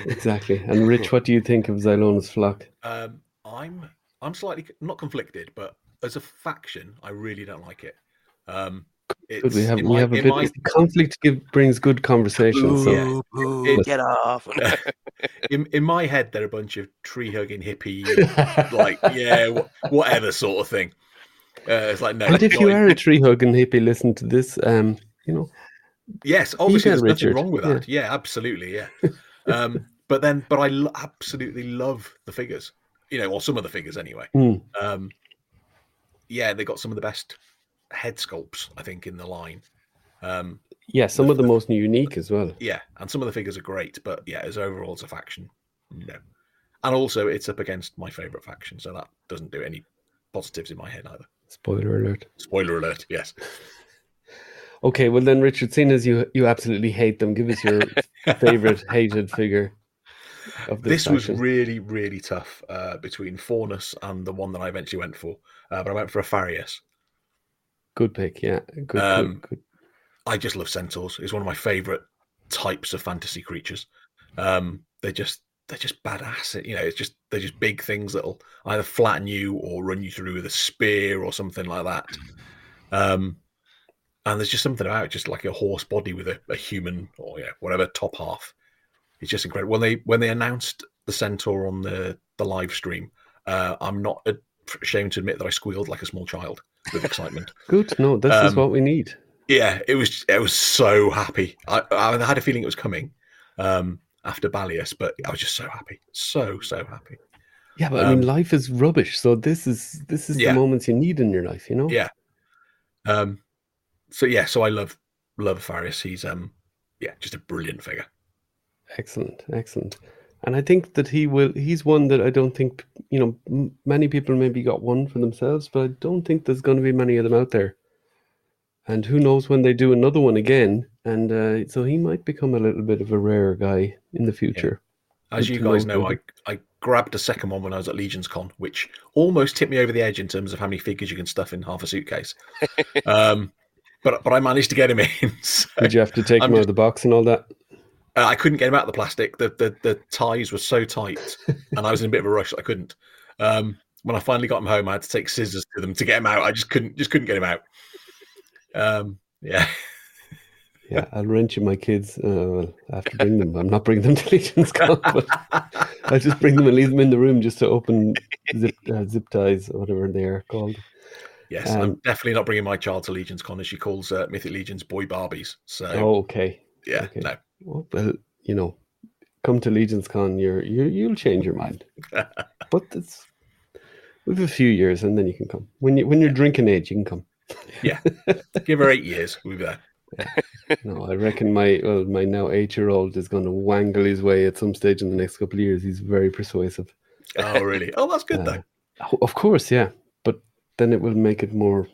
Exactly. And Rich, what do you think of Xylona's flock? Um, I'm I'm slightly not conflicted, but as a faction, I really don't like it. Um, it's, Good, we have we my- have a bit. my- Conflict give, brings good conversation. So Yeah. Boo, boo, It- get off. in, in my head, they're a bunch of tree hugging hippie, like yeah, wh- whatever sort of thing. Uh, it's like no. and if you in- are a tree hugging hippie, listen to this. Um, you know, yes, obviously that, there's nothing wrong with that. Yeah, absolutely, yeah. um, but then, but I absolutely love the figures. You know, or some of the figures anyway. Hmm. Um, yeah, they got some of the best head sculpts I think in the line. Um, yeah, some of the most unique as well. yeah, and some of the figures are great, but yeah, as overall it's a faction, no. And also, it's up against my favorite faction, so that doesn't do any positives in my head either. Spoiler alert. Spoiler alert! Yes, Okay, well then, Richard, seeing as you you absolutely hate them, give us your favorite hated figure of this, this was really, really tough uh, between Faunus and the one that I eventually went for, uh, but I went for a Farius. Good pick. Yeah, good. Um, good, good. I just love centaurs. It's one of my favorite types of fantasy creatures. Um, they're just they're just badass. You know, it's just they're just big things that'll either flatten you or run you through with a spear or something like that. Um, and there's just something about it, just like a horse body with a, a human or yeah, whatever top half. It's just incredible. When they when they announced the centaur on the the live stream, uh, I'm not ashamed to admit that I squealed like a small child with excitement. Good. No, this is um, what we need. Yeah, it was. I was so happy. I, I had a feeling it was coming um, after Balius, but I was just so happy, so so happy. Yeah, but I mean, um, life is rubbish. So this is this is Yeah. the moments you need in your life. You know. Yeah. Um, so yeah, so I love love Farius. He's um, yeah, just a brilliant figure. Excellent, excellent. And I think that he will. He's one that I don't think you know. M- many people maybe got one for themselves, but I don't think there's going to be many of them out there. And who knows when they do another one again? And uh, so he might become a little bit of a rare guy in the future. As you guys know, I. I grabbed a second one when I was at Legion's Con, which almost tipped me over the edge in terms of how many figures you can stuff in half a suitcase. um, but but I managed to get him in. So, Did you have to take I'm him out of the box and all that? Uh, I couldn't get him out of the plastic. The, the the ties were so tight, and I was in a bit of a rush. I couldn't. Um, when I finally got him home, I had to take scissors to them to get him out. I just couldn't just couldn't get him out. Um, yeah, yeah, I'll rent you my kids. Uh, I have to bring them. I'm not bringing them to Legion's Con, but I just bring them and leave them in the room just to open zip, uh, zip ties, or whatever they are called. Yes, I'm Um, definitely not bringing my child to Legion's Con as she calls uh, Mythic Legion's boy Barbies. So Oh, okay. yeah, okay. no. Well, well, you know, come to Legion's Con, you're, you you'll change your mind. but it's with a few years, and then you can come. When you when you're drinking age, you can come. Yeah, give her eight years, we'll be there. No, I reckon my well, my now eight year old is going to wangle his way at some stage in the next couple of years. He's very persuasive. Oh, really? Oh, that's good Uh, though. Of course, yeah, but then it will make it more.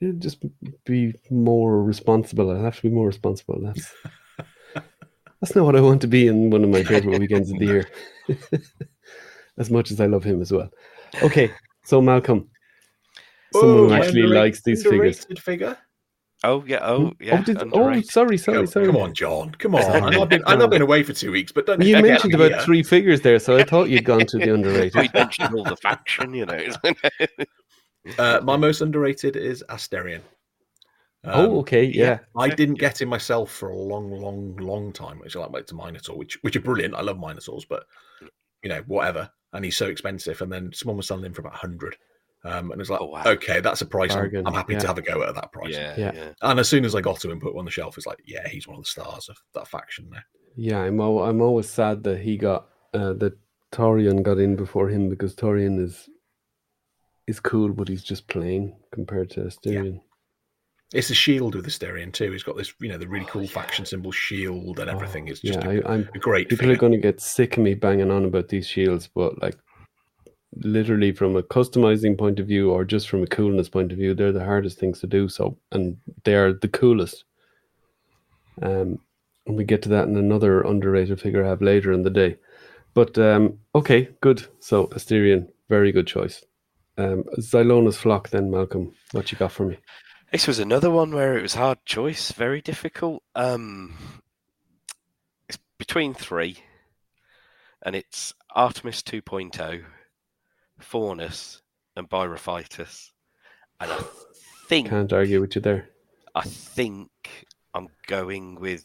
It'll just be more responsible. I'll have to be more responsible. That's that's not what I want to be in one of my favorite weekends of the year. as much as I love him as well. Okay, so Malcolm, someone who actually underrated- likes these figures. figure. Oh yeah. Oh yeah. oh, did, oh, sorry, sorry, Come, sorry. come on, John. Come on. I know I've been, I know I've been away for two weeks, but don't You mentioned about here. three figures there, so I thought you'd gone to the underrated. We mentioned all the faction, you know. Uh, my most underrated is Asterion. Um, oh, okay, yeah. I didn't get him myself for a long, long, long time. Which I like like to Minotaur, which which are brilliant. I love Minotaurs, but you know, whatever. And he's so expensive. And then someone was selling him for about hundred. Um, and it's like, Oh, wow. okay, that's a price. I'm, Bargain, I'm happy yeah. to have a go at that price. yeah, Yeah. yeah. And as soon as I got to him, put him on the shelf, it's like, yeah, he's one of the stars of that faction now. Yeah, I'm al- I'm always sad that he got uh, that Torian got in before him because Torian is is cool, but he's just plain compared to Asterion. It's a shield with Asterion too. He's got this, you know, the really Oh, cool yeah. faction symbol shield and everything. Oh, It's just yeah, a, I, I'm a great people are going to get sick of me banging on about these shields, but like literally from a customizing point of view or just from a coolness point of view, they're the hardest things to do. So, and they are the coolest. Um, and we get to that in another underrated figure I have later in the day. But um, okay, good. So Asterion, very good choice. Um, Xylona's flock, then Malcolm, what you got for me? This was another one where it was hard choice, very difficult. Um, it's between three, and it's Artemis 2.0, Faunus, and Bryophytus. And I think Can't argue with you there. I think I'm going with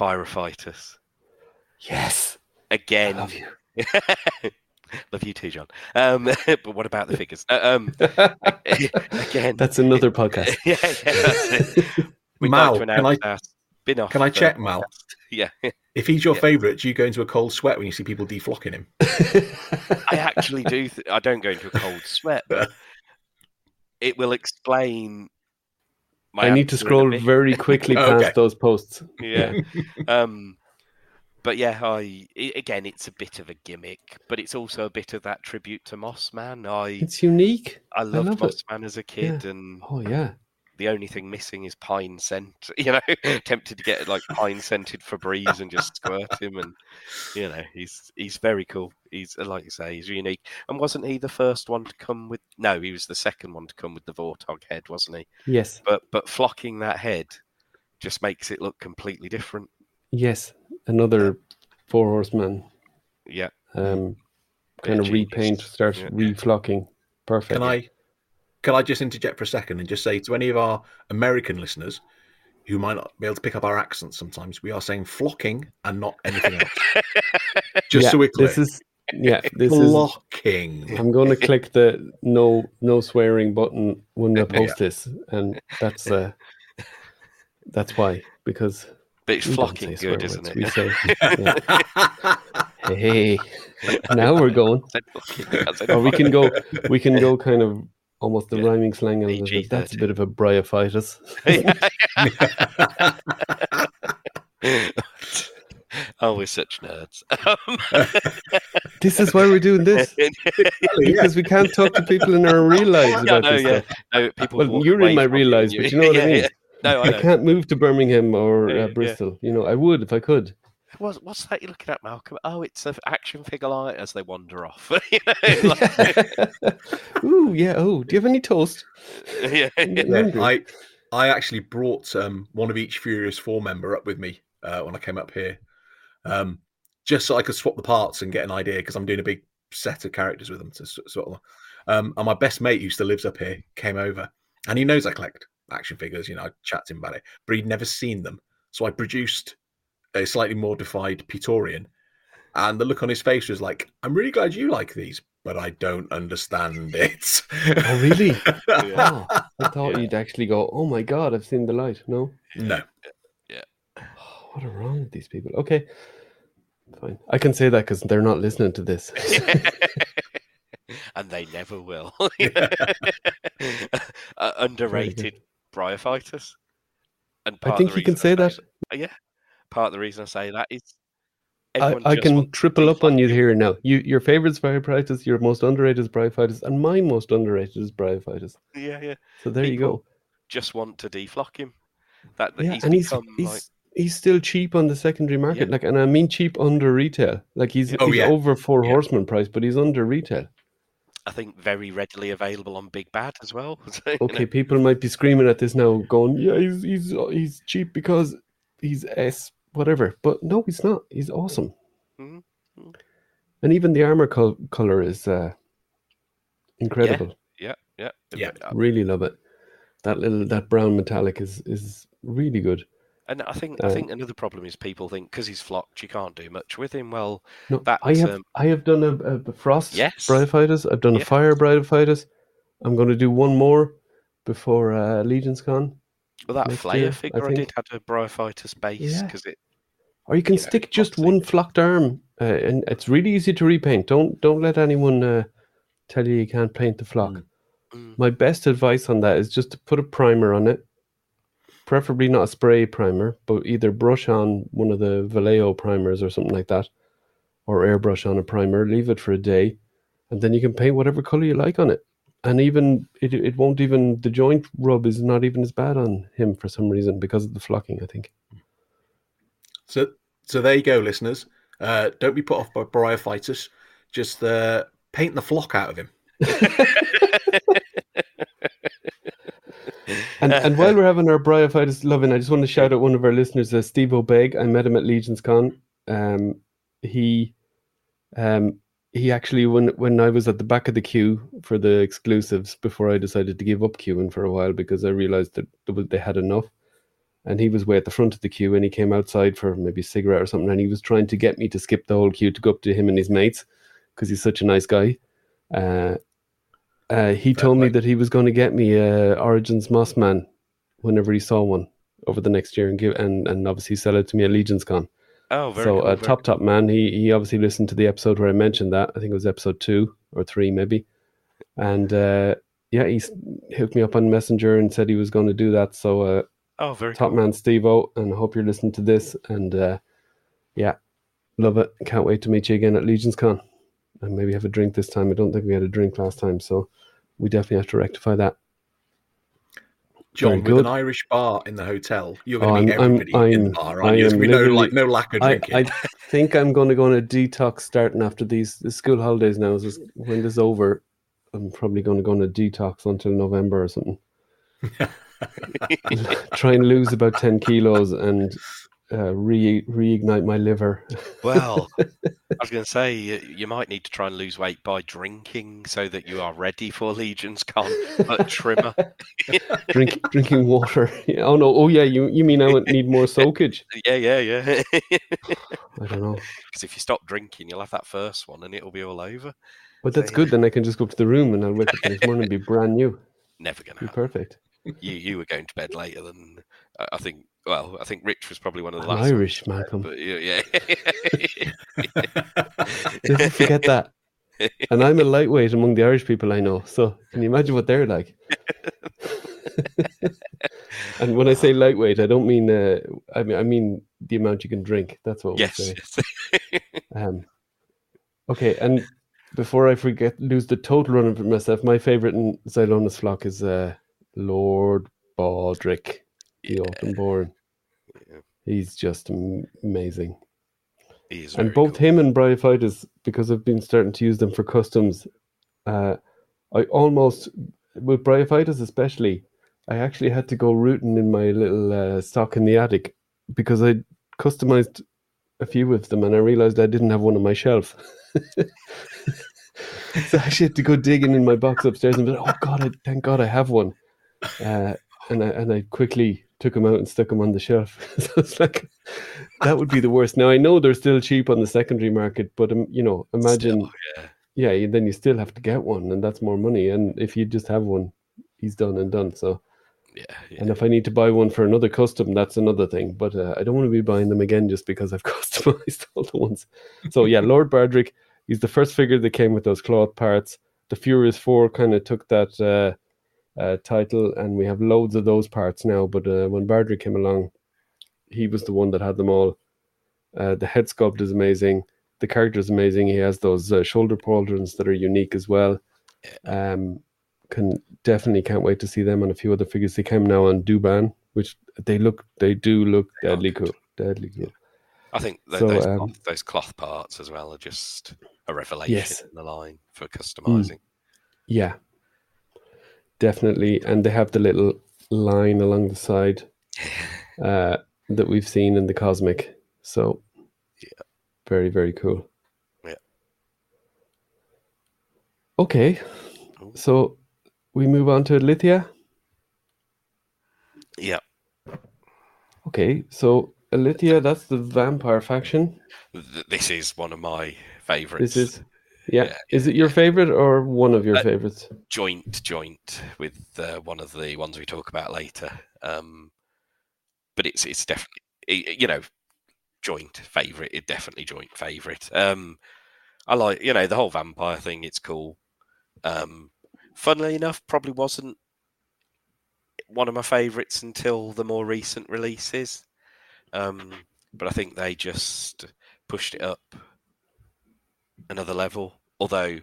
Bryophytus Yes, I again. love you. Too, John. Um, but what about the figures? Uh, um, again, That's another podcast. yeah, yeah. We'd Mal, like to can I- our spin-off. Can I check, Mal? Yeah, If he's your Yeah. favourite, do you go into a cold sweat when you see people deflocking him? I actually do. Th- I don't go into a cold sweat, but it will explain. My I need to answer in a scroll very quickly Okay. past those posts. Yeah. um, but yeah, I i again, it's a bit of a gimmick, but it's also a bit of that tribute to Mossman. I It's unique. I loved love it. Mossman as a kid, and Oh yeah. the only thing missing is pine scent. You know, tempted to get like pine scented Febreze and just squirt him, and you know, he's he's very cool. He's uh, like you say, he's unique. And wasn't he the first one to come with? No, he was the second one to come with the Vorthog head, wasn't he? Yes. But but flocking that head just makes it look completely different. Yes. Another four horseman. Yeah, Um kind of repaint, start Yeah. reflocking. Perfect. Can I can I just interject for a second and just say to any of our American listeners who might not be able to pick up our accents sometimes, we are saying flocking and not anything else. just Yeah, so we're clear. This is yeah, this is flocking. I'm going to click the no no swearing button when I Yeah. post this, and that's uh, that's why because but it's we don't flocking good, isn't words, it? We say, yeah. hey, now we're going, I said flocking, I said or we can go, we can go kind of almost the Yeah. rhyming slang. A little bit. That's a bit of a bryophytus. oh, we're such nerds. Um, This is why we're doing this because we can't talk to people in our real lives Yeah, about no, this yeah. stuff. no, people Well, you're in my real lives, but you know what I yeah, mean? Yeah. No, I I can't move to Birmingham or Yeah, uh, yeah. Bristol. You know, I would if I could. What's, what's that you're looking at, Malcolm? Oh, it's an action figure light as they wander off. you know, like- Ooh, yeah. Oh, do you have any toast? yeah, I'm Yeah. I I actually brought um, one of each Furious Four member up with me uh, when I came up here, um, just so I could swap the parts and get an idea because I'm doing a big set of characters with them to sort of. Um, and my best mate who still lives up here came over, and he knows I collect action figures. You know, I chatted to him about it, but he'd never seen them. So I produced a slightly modified Praetorian, and the look on his face was like, "I'm really glad you like these, but I don't understand it." Oh, really? Yeah. Oh, I thought you'd actually go, oh my God, I've seen the light. No? no, Oh, what are wrong with these people? Okay. Fine. I can say that because they're not listening to this. and they never will. uh, underrated bryophytus. And I part of think the you can say I that. Uh, Yeah, part of the reason I say that is I, I can triple up on you deflect here now. You, your favorite is bryophytus, your most underrated is bryophytus, and my most underrated is bryophytus. him. Yeah, yeah. So there you go. Just want to deflock him. That, that Yeah, he's and he's become he's he's still cheap on the secondary market. Like, and I mean cheap under retail. Like he's Oh, he's yeah. over four Yeah. horseman price, but he's under retail. I think very readily available on Big Bad as well. So, you know, Okay, people might be screaming at this now, going, "Yeah, he's he's he's cheap because he's S whatever." But no, he's not. He's awesome. Mhm, mhm. And even the armor col- color is uh, incredible. Yeah, yeah, Yeah. Uh, Really love it. That little that brown metallic is is really good. And I think I think another problem is people think because he's flocked, you can't do much with him. Well, No, I have um, I have done a, a, frost Yes. bryophytus. I've done a fire bryophytus. I'm going to do one more before uh, Legion's Con. well that Next Flare year, I figure I, think. did had a bryophytus base Yeah. because it. Or you can you know, stick just obviously. one flocked arm, uh, and it's really easy to repaint. Don't don't let anyone uh, tell you you can't paint the flock. Mm. Mm, My best advice on that is just to put a primer on it, preferably not a spray primer, but either brush on one of the Vallejo primers or something like that, or airbrush on a primer. Leave it for a day, and then you can paint whatever color you like on it. And even it, it won't even the joint rub is not even as bad on him for some reason because of the flocking. I think. So, so there you go, listeners. Uh, don't be put off by bryophytus. Just uh, paint the flock out of him. And and while we're having our bryophytus loving, I just want to shout out one of our listeners, uh, Steve O'Beg. I met him at Legion's Con. Um, he, um, he actually when when I was at the back of the queue for the exclusives before I decided to give up queuing for a while because I realized that they had enough, and he was way at the front of the queue and he came outside for maybe a cigarette or something and he was trying to get me to skip the whole queue to go up to him and his mates because he's such a nice guy. Uh, uh, he Fair told me that he was going to get me uh, Origins Mossman whenever he saw one over the next year and give and, and obviously sell it to me at Legion's Con. oh, very so cool, uh, top top man, he he obviously listened to the episode where I mentioned that. I think it was episode two or three maybe, and uh, yeah, he hooked me up on Messenger and said he was going to do that. So uh, Oh, very top cool. man Steve O, and I hope you're listening to this. And uh, yeah, love it. Can't wait to meet you again at Legion's Con and maybe have a drink this time. I don't think we had a drink last time, so we definitely have to rectify that. John, with an Irish bar in the hotel, you're Oh, going to meet I'm- I'm- in the bar, I aren't? There's am gonna be no, like, no lack of drinking. I think I'm going to go on a detox starting after these the school holidays now. So when this is over, I'm probably going to go on a detox until November or something. Try and lose about 10 kilos and uh, re reignite my liver. Well, I was going to say you, you might need to try and lose weight by drinking so that you are ready for Legion's Con, but trimmer. Drink, drinking water. Yeah, Oh no! Oh yeah, you you mean I would need more soakage? Yeah, yeah, yeah. I don't know, Because if you stop drinking, you'll have that first one and it'll be all over. but that's So, good. Then I can just go up to the room and I'll wake up the next morning and be brand new. Never going to Be happen. perfect. You you were going to bed later than I I think. Well, I think Rich was probably one of the I'm last. Irish, to bed, Malcolm. But yeah, Never forget that. And I'm a lightweight among the Irish people I know. So can you imagine what they're like? and when I say lightweight, I don't mean uh, I mean I mean the amount you can drink. That's what yes. we say. yes. Um, okay, and before I forget, lose the total run of myself. My favorite in Zylona's flock is uh, Lord Baldrick, the Yeah, Openborn. yeah. He's just amazing. He is and both cool. him and Bryophytus, because I've been starting to use them for customs, uh, I almost with Bryophytus especially, I actually had to go rooting in my little uh, stock in the attic because I customized a few of them and I realized I didn't have one on my shelf. so I actually had to go digging in my box upstairs and be like, oh god, I, thank God I have one. Uh, and I and I quickly took them out and stuck them on the shelf. so it's like that would be the worst. Now I know they're still cheap on the secondary market, but um, you know, imagine, Still, yeah. yeah, then you still have to get one, and that's more money. And if you just have one, he's done and done. So, Yeah, yeah. and if I need to buy one for another custom, that's another thing. But uh, I don't want to be buying them again just because I've customized all the ones. So yeah, Lord Bardrick, he's the first figure that came with those cloth parts. The Furious Four kind of took that uh, uh, title, and we have loads of those parts now. But uh, when Bardry came along, he was the one that had them all. Uh, the head sculpt is amazing. The character is amazing. He has those uh, shoulder pauldrons that are unique as well. Um, can definitely can't wait to see them on a few other figures. They came now on Duban, which they look they do look They deadly cool. Deadly cool. I think th- So, those, um, cloth, those cloth parts as well are just a revelation Yes. in the line for customizing. Yeah, definitely. And they have the little line along the side uh, that we've seen in the cosmic. So, Yeah. very very cool. Yeah. Okay, so we move on to Lithia. Yeah, Okay, so Lithia, that's the vampire faction. this is one of my favourites. This is, yeah. Yeah, Is it your favorite or one of your Uh, favorites? joint joint with uh, one of the ones we talk about later. Um, but it's it's definitely you know joint favorite. It definitely joint favorite. Um, I like you know the whole vampire thing. It's cool. Um, funnily enough, probably wasn't one of my favorites until the more recent releases. Um, but I think they just pushed it up another level. Although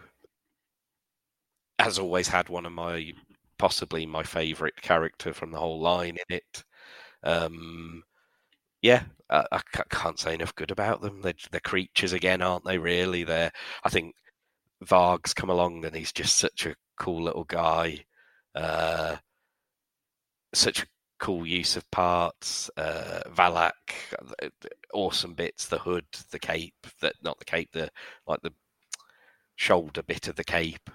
has always had one of my possibly my favorite character from the whole line in it. Um, yeah, I, I can't say enough good about them. They're, they're creatures again, aren't they? Really, they're. I think Varg's come along and he's just such a cool little guy. Uh, such a cool use of parts. Uh, Valak, th- awesome bits. The hood, the cape. That not the cape. The like the shoulder bit of the cape.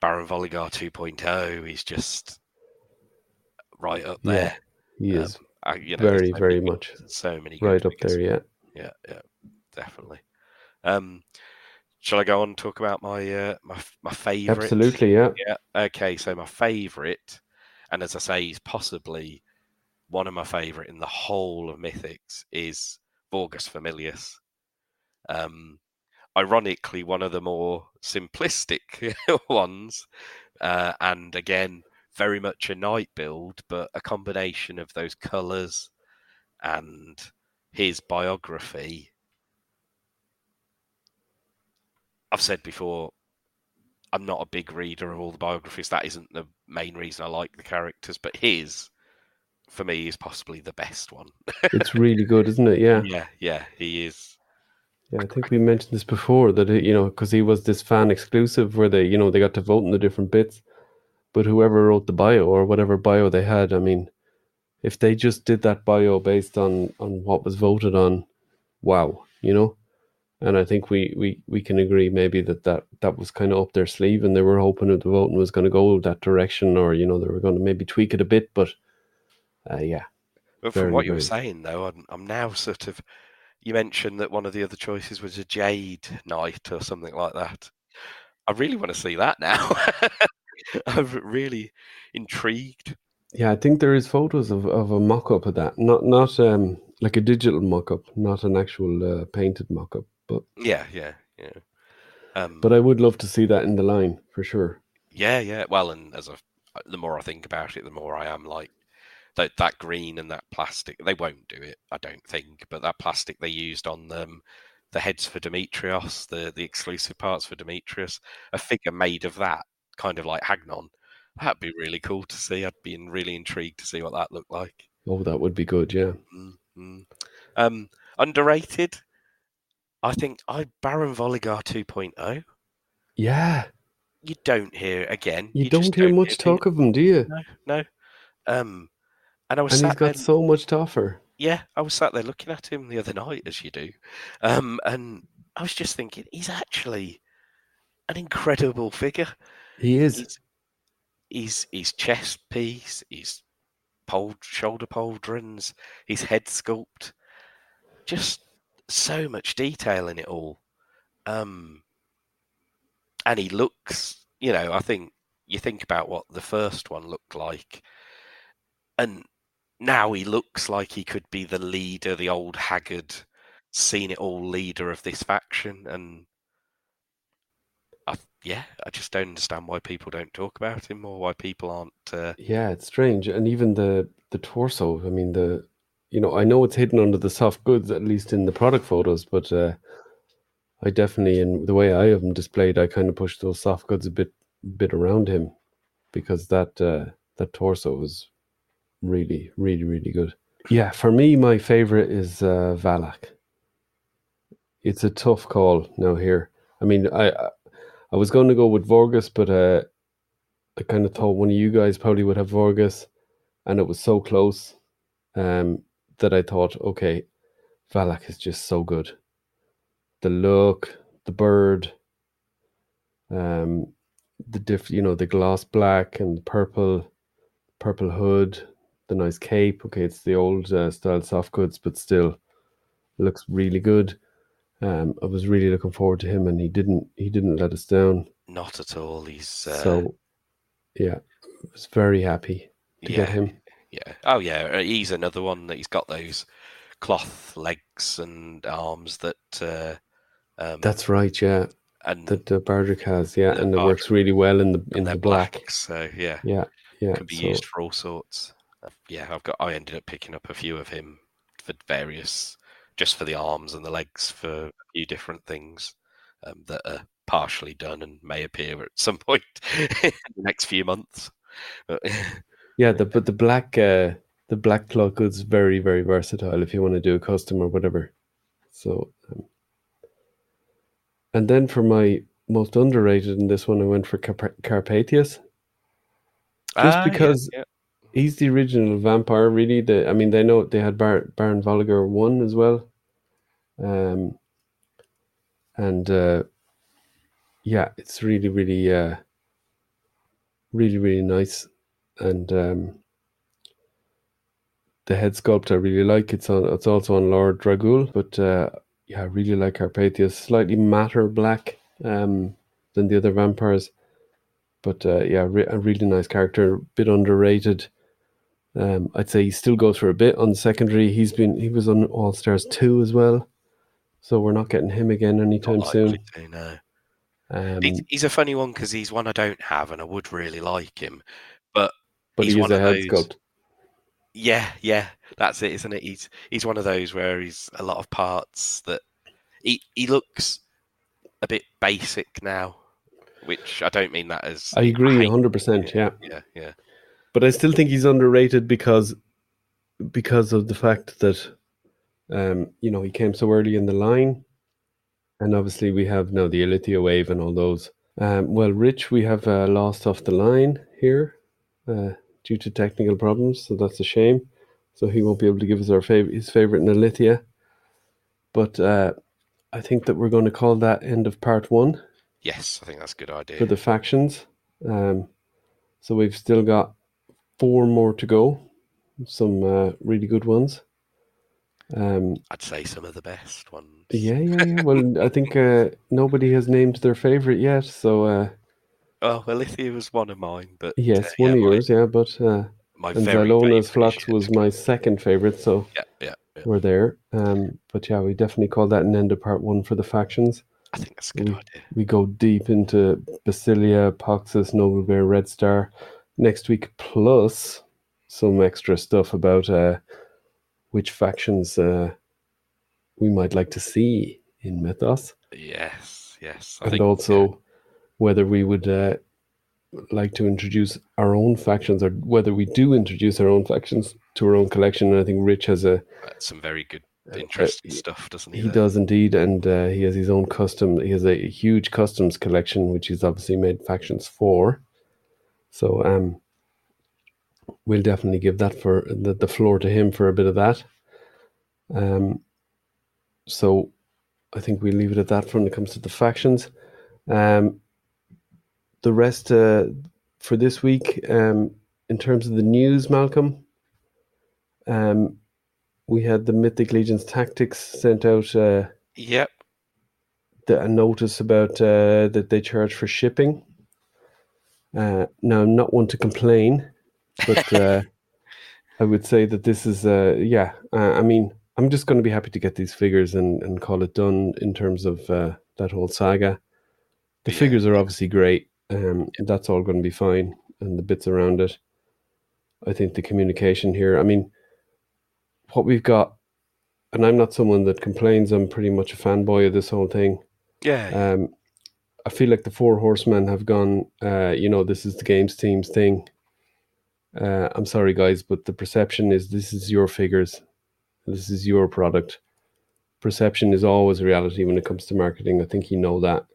Baron Voligar 2.0 is just right up Yeah, there. He Um, I, you know, very, so very many much so many right up figures. there. Yeah. Yeah, yeah, definitely. Um, shall I go on and talk about my uh, my my favorite? Absolutely. Yeah. Yeah. Okay. So my favorite, and as I say, he's possibly one of my favorite in the whole of Mythics is Vorgus Familius. Um, ironically, one of the more simplistic ones, uh, and again, very much a knight build, but a combination of those colours and his biography. I've said before, I'm not a big reader of all the biographies. That isn't the main reason I like the characters, but his, for me, is possibly the best one. It's really good, isn't it? Yeah. yeah, yeah, he is. Yeah. I think we mentioned this before that you know because he was this fan exclusive where they you know they got to vote in the different bits, but whoever wrote the bio or whatever bio they had, I mean, if they just did that bio based on on what was voted on, wow, you know. And I think we, we, we can agree maybe that, that that was kind of up their sleeve and they were hoping that the voting was going to go that direction or, you know, they were going to maybe tweak it a bit. But uh, yeah, But from what you were saying, though, I'm, I'm now sort of. You mentioned that one of the other choices was a Jade Knight or something like that. I really want to see that now. I'm really intrigued. yeah, I think there is photos of, of a mock up of that. Not, not um, like a digital mock up, not an actual uh, painted mock up. But, Yeah, yeah, yeah. Um, but I would love to see that in the line for sure. Yeah, yeah. Well, and as I, the more I think about it, the more I am like that. That green and that plastic. They won't do it, I don't think. But that plastic they used on them, the heads for Demetrios, the the exclusive parts for Demetrius, a figure made of that, kind of like Hagnon. That'd be really cool to see. I'd be really intrigued to see what that looked like. Oh, that would be good. Yeah. Mm, mm. Um, underrated. I think I Baron Voligar 2.0. Yeah. You don't hear again. You, just don't hear much people- talk of him, do you? No, no. Um, and I was And sat he's got there, so much to offer. yeah, I was sat there looking at him the other night, as you do, um, and I was just thinking, he's actually an incredible figure. He is. He's, he's his chest piece, his pole, shoulder pauldrons, his head sculpt, just so much detail in it all. Um, and he looks, you know, I think you think about what the first one looked like, and now he looks like he could be the leader, the old haggard, seen it all leader of this faction, and I, yeah, I just don't understand why people don't talk about him or why people aren't. Uh, Yeah, it's strange, and even the the torso. I mean, the you know, I know it's hidden under the soft goods, at least in the product photos, but uh, I definitely, in the way I have them displayed, I kind of push those soft goods a bit bit around him because that uh, that torso was really, really, really good. Yeah, for me, my favorite is uh, Valak. It's a tough call now here. I mean, I I- was going to go with Vorgus, but uh, I kind of thought one of you guys probably would have Vorgus, and it was so close um, that I thought, okay, Valak is just so good. The look, the bird, um, the diff, you know, the gloss black and purple, purple hood, the nice cape. Okay, it's the old uh, style soft goods, but still looks really good. Um, I was really looking forward to him, and he didn't. He didn't let us down. not at all. He's uh, so, yeah, I was very happy to yeah, get him. Yeah. Oh yeah, uh, he's another one that he's got those cloth legs and arms that. Uh, um, That's right. Yeah, and that the Bardrick has. Yeah, and it works really well in the in the black. black. So yeah, Yeah, yeah. can be so- used for all sorts. Uh, Yeah, I've got. I ended up picking up a few of him for various, just for the arms and the legs for a few different things um, that are partially done and may appear at some point in the next few months. But, Yeah, the but the black uh the black cloth goods very very versatile if you want to do a custom or whatever. So, um, and then for my most underrated in this one, I went for Carp- Carpathius. Ah, because- yeah. He's the original vampire, really. The I mean, they know they had Bar- Baron Volliger one as well, um, and uh, yeah, it's really really uh, really really nice, and um, the head sculpt I really like. It's on. It's also on Lord Dragul, but uh, yeah, I really like Carpathius. Slightly matter black um, than the other vampires, but uh, yeah, re- a really nice character. A Bit underrated. Um, I'd say he still goes for a bit on secondary. He's been he was on All Stars two as well, so we're not getting him again anytime soon. to, no. Um, He's, he's a funny one because he's one I don't have, and I would really like him. But he's he is a head sculpt. yeah, yeah, that's it, isn't it? He's he's one of those where he's a lot of parts that he he looks a bit basic now, which I don't mean that as I agree, hundred percent. Yeah, yeah, yeah, but I still think he's underrated because because of the fact that um, you know he came so early in the line, and obviously we have now the Alithia wave and all those. Um, well, Rich, we have uh, lost off the line here uh, due to technical problems, so that's a shame. So he won't be able to give us our fav- his favorite in Alithia. But uh, I think that we're going to call that end of part one yes, I think that's a good idea. for the factions. Um, so we've still got four more to go. Some uh, really good ones. Um, I'd say some of the best ones. yeah, yeah, yeah. Well, I think uh, nobody has named their favorite yet. So uh, Oh well, Alithia was one of mine, but yes, uh, one yeah, of my- yours, yeah. But uh, My, and very Zylona's Flux was my second favorite. So Yeah, yeah, yeah. we're there. Um, but yeah, we definitely call that an end of part one for the factions. I think that's a good we- idea. we go deep into Basilia, Poxus, Noble Bear, Red Star next week, plus some extra stuff about uh, which factions uh, we might like to see in Mythoss, Yes, yes. I and think also yeah, whether we would uh, like to introduce our own factions, or whether we do introduce our own factions to our own collection. And I think Rich has a some very good, uh, interesting uh, stuff, doesn't he? He does indeed, and uh, he has his own custom. He has a huge customs collection, which he's obviously made factions for. So, um, we'll definitely give that for the, the floor to him for a bit of that. Um, so, I think we leave it at that when it comes to the factions. Um, the rest uh, for this week, um, in terms of the news, Malcolm, Um, we had the Mythic Legions Tactics sent out uh, Yep. the, a notice about uh, that they charge for shipping. Uh, now, I'm not one to complain, but uh, I would say that this is, uh, yeah, uh, I mean, I'm just going to be happy to get these figures and, and call it done in terms of uh, that whole saga. The Yeah. figures are obviously great. Um, that's all going to be fine, and the bits around it. I think the communication here. I mean, what we've got, and I'm not someone that complains. I'm pretty much a fanboy of this whole thing. Yeah. yeah. Um, I feel like the four horsemen have gone. Uh, you know, this is the games team's thing. Uh, I'm sorry, guys, but the perception is this is your figures, this is your product. Perception is always reality when it comes to marketing. I think you know that.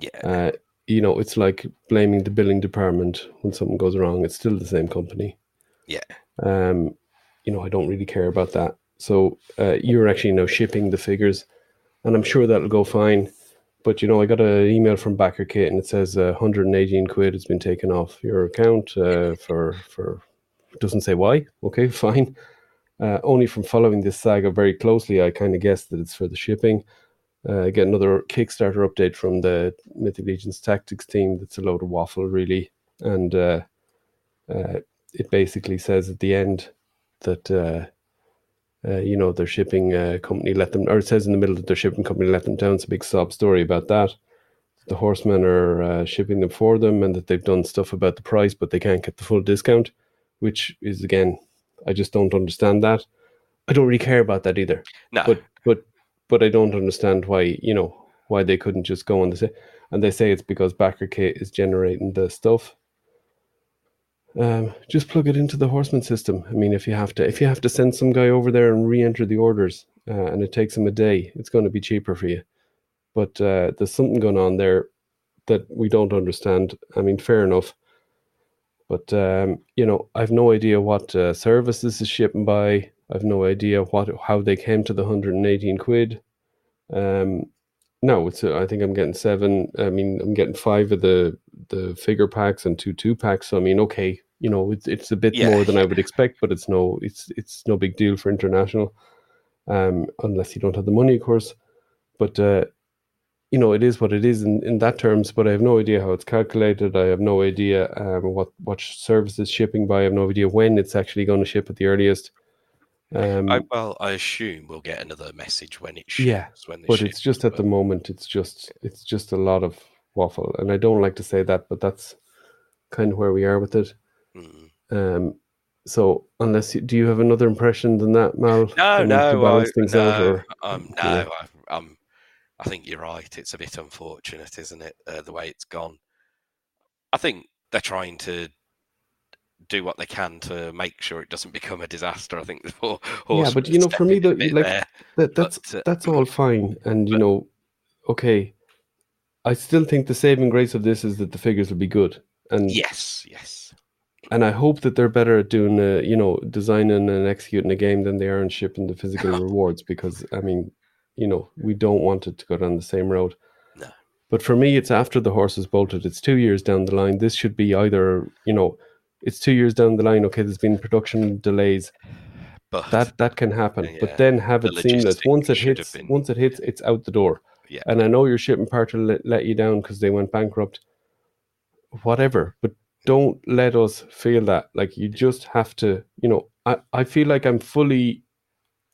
yeah. Uh, you know, it's like blaming the billing department when something goes wrong. It's still the same company. Yeah. Um, you know, I don't really care about that. So uh, you're actually now shipping the figures, and I'm sure that'll go fine. But you know, I got an email from Backer Kit, and it says uh, 118 quid has been taken off your account uh, for for. Doesn't say why. Okay, fine. Uh, only from following this saga very closely, I kind of guessed that it's for the shipping. Uh, get another Kickstarter update from the Mythic Legions Tactics team. That's a load of waffle, really, and uh, uh, it basically says at the end that uh, uh, you know their shipping uh, company let them, or it says in the middle that their shipping company let them down. It's a big sob story about that. The horsemen are uh, shipping them for them, and that they've done stuff about the price, but they can't get the full discount, which is again, I just don't understand that. I don't really care about that either no. but but but I don't understand why you know why they couldn't just go on the say and they say it's because Backer Kit is generating the stuff. Um, just plug it into the Horseman system. I mean, if you have to, if you have to send some guy over there and re-enter the orders, uh, and it takes him a day, it's going to be cheaper for you. But uh, there's something going on there that we don't understand. I mean, fair enough. But um, you know, I've no idea what uh, service this is shipping by. I've no idea what how they came to the 118 quid. Um, no, it's uh, I think I'm getting seven. I mean, I'm getting five of the the figure packs and two two packs. So I mean, okay, you know, it's it's a bit Yeah, more than I would expect, but it's no it's it's no big deal for international, um, unless you don't have the money, of course. But uh, you know, it is what it is in, in that terms, but I have no idea how it's calculated. I have no idea um, what, what service is shipping by. I have no idea when it's actually going to ship at the earliest. Um, I, well, I assume we'll get another message when it ships. Yeah, when but it's just at the moment, it's just it's just a lot of waffle, and I don't like to say that, but that's kind of where we are with it. Mm. Um, so unless you, do you have another impression than that, Mal? No, Um, no, I, things out, no, or um, no. Yeah. I, I'm. I think you're right. It's a bit unfortunate, isn't it? Uh, the way it's gone. I think they're trying to do what they can to make sure it doesn't become a disaster. I think the four Yeah, but, you know, for me, the- like, there. that, that's But, uh, that's all fine, and you but- know, okay, I still think the saving grace of this is that the figures will be good, and yes, yes, and I hope that they're better at doing, uh, you know, designing and executing a game than they are in shipping the physical rewards. Because I mean, you know, we don't want it to go down the same road. No. But for me, it's after the horse is bolted. It's two years down the line. This should be either, you know, it's two years down the line. Okay, there's been production delays. but That that can happen. Yeah, But then have the it seamless. Once it hits, been- once it hits, it's out the door. Yeah. And I know your shipping part will let, let you down because they went bankrupt. Whatever, but don't let us feel that. Like you just have to, you know. I I feel like I'm fully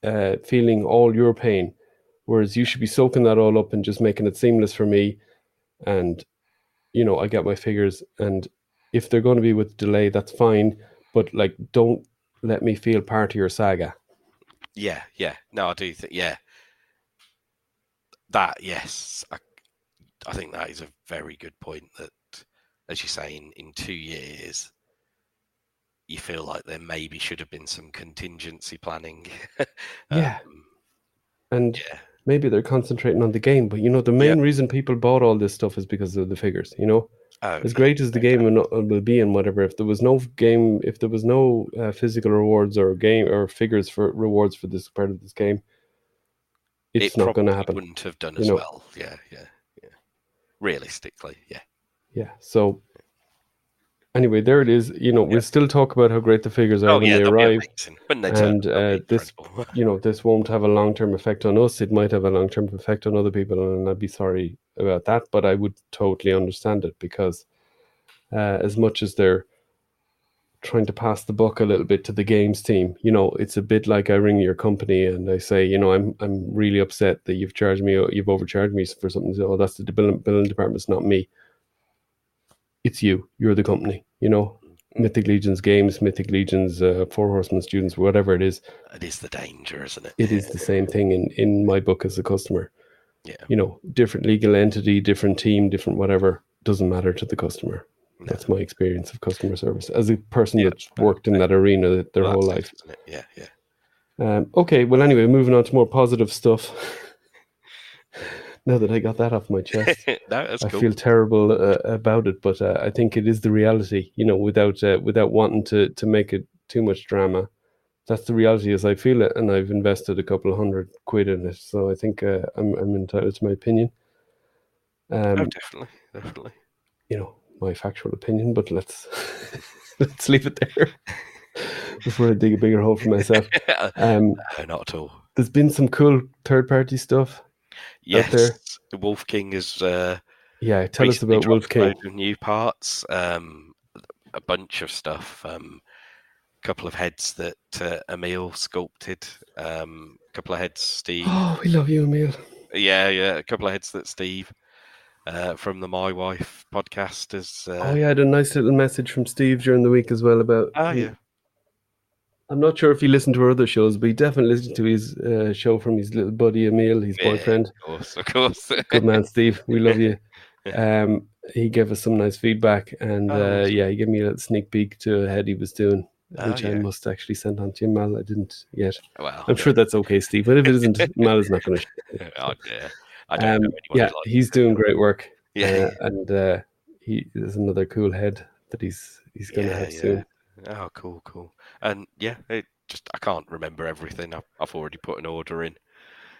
uh, feeling all your pain, whereas you should be soaking that all up and just making it seamless for me. And you know, I get my figures, and if they're going to be with delay, that's fine. But like, don't let me feel part of your saga. yeah, yeah. No, I do think yeah. That yes, I, I think that is a very good point. That, as you say, in, two years, you feel like there maybe should have been some contingency planning. Yeah. Um, And yeah, maybe they're concentrating on the game, but you know, the main reason people bought all this stuff is because of the figures. You know, oh, as great as the game will, will be and whatever, if there was no game, if there was no uh, physical rewards or game or figures for rewards for this part of this game, it's it not going to happen. Wouldn't have done you as know. well. Yeah, yeah, yeah. Realistically, yeah. Yeah. So anyway, there it is. You know, Yeah. we'll still talk about how great the figures are Oh when yeah, they arrive. When they turn And uh, this, you know, this won't have a long term effect on us. It might have a long term effect on other people, and I'd be sorry about that. But I would totally understand it because, uh, as much as they're trying to pass the buck a little bit to the games team, you know, it's a bit like I ring your company and I say, you know, I'm I'm really upset that you've charged me, you've overcharged me for something. Oh, that's the billing, billing department. It's not me. It's you. You're the company. You know, Mythic Legions games, Mythic Legions, uh, Four Horsemen students, whatever it is, It is the danger, isn't it? it is the same thing in, in my book as a customer. Yeah. You know, different legal entity, different team, different whatever, doesn't matter to the customer. No. That's my experience of customer service as a person Yeah, that's worked in that arena their Well, whole life. it, isn't it? Yeah, yeah. Um, okay, well, anyway, moving on to more positive stuff. now that I got that off my chest. no, I cool. feel terrible uh, about it, but uh, I think it is the reality. You know, without uh, without wanting to to make it too much drama, that's the reality as I feel it, and I've invested a couple of hundred quid in it, so I think uh, I'm I'm entitled to my opinion. Um, oh, definitely, definitely. you know, my factual opinion, but let's let's leave it there before I dig a bigger hole for myself. Um, no, not at all. there's been some cool third party stuff. Yes, there. Wolf King is. Uh, Yeah, tell us about Wolf dropped a load King. new parts, um, a bunch of stuff. Um, couple of heads that uh, Emil sculpted. Um, a couple of heads Steve. Oh, we love you, Emil. yeah, yeah. A couple of heads that Steve uh, from the My Wife podcast has. Uh, Oh, yeah, I had a nice little message from Steve during the week as well about. Oh, yeah. I'm not sure if he listened to our other shows, but he definitely listened to his uh, show from his little buddy Emil, his Yeah, boyfriend. Of course, of course. Good man, Steve. We love you. Um, he gave us some nice feedback, and Oh, uh, yeah, he gave me a little sneak peek to a head he was doing, Oh, which I must actually send on to you, Mal. I didn't yet. well, I'm sure that's okay, Steve. But if it isn't, Mal is not going to. oh, yeah. I don't Um, know yeah, who likes he's doing great work. Yeah, uh, and uh, he is another cool head that he's he's going to Yeah, have yeah. soon. Oh, cool, cool. And yeah, it just I can't remember everything. I've, I've already put an order in.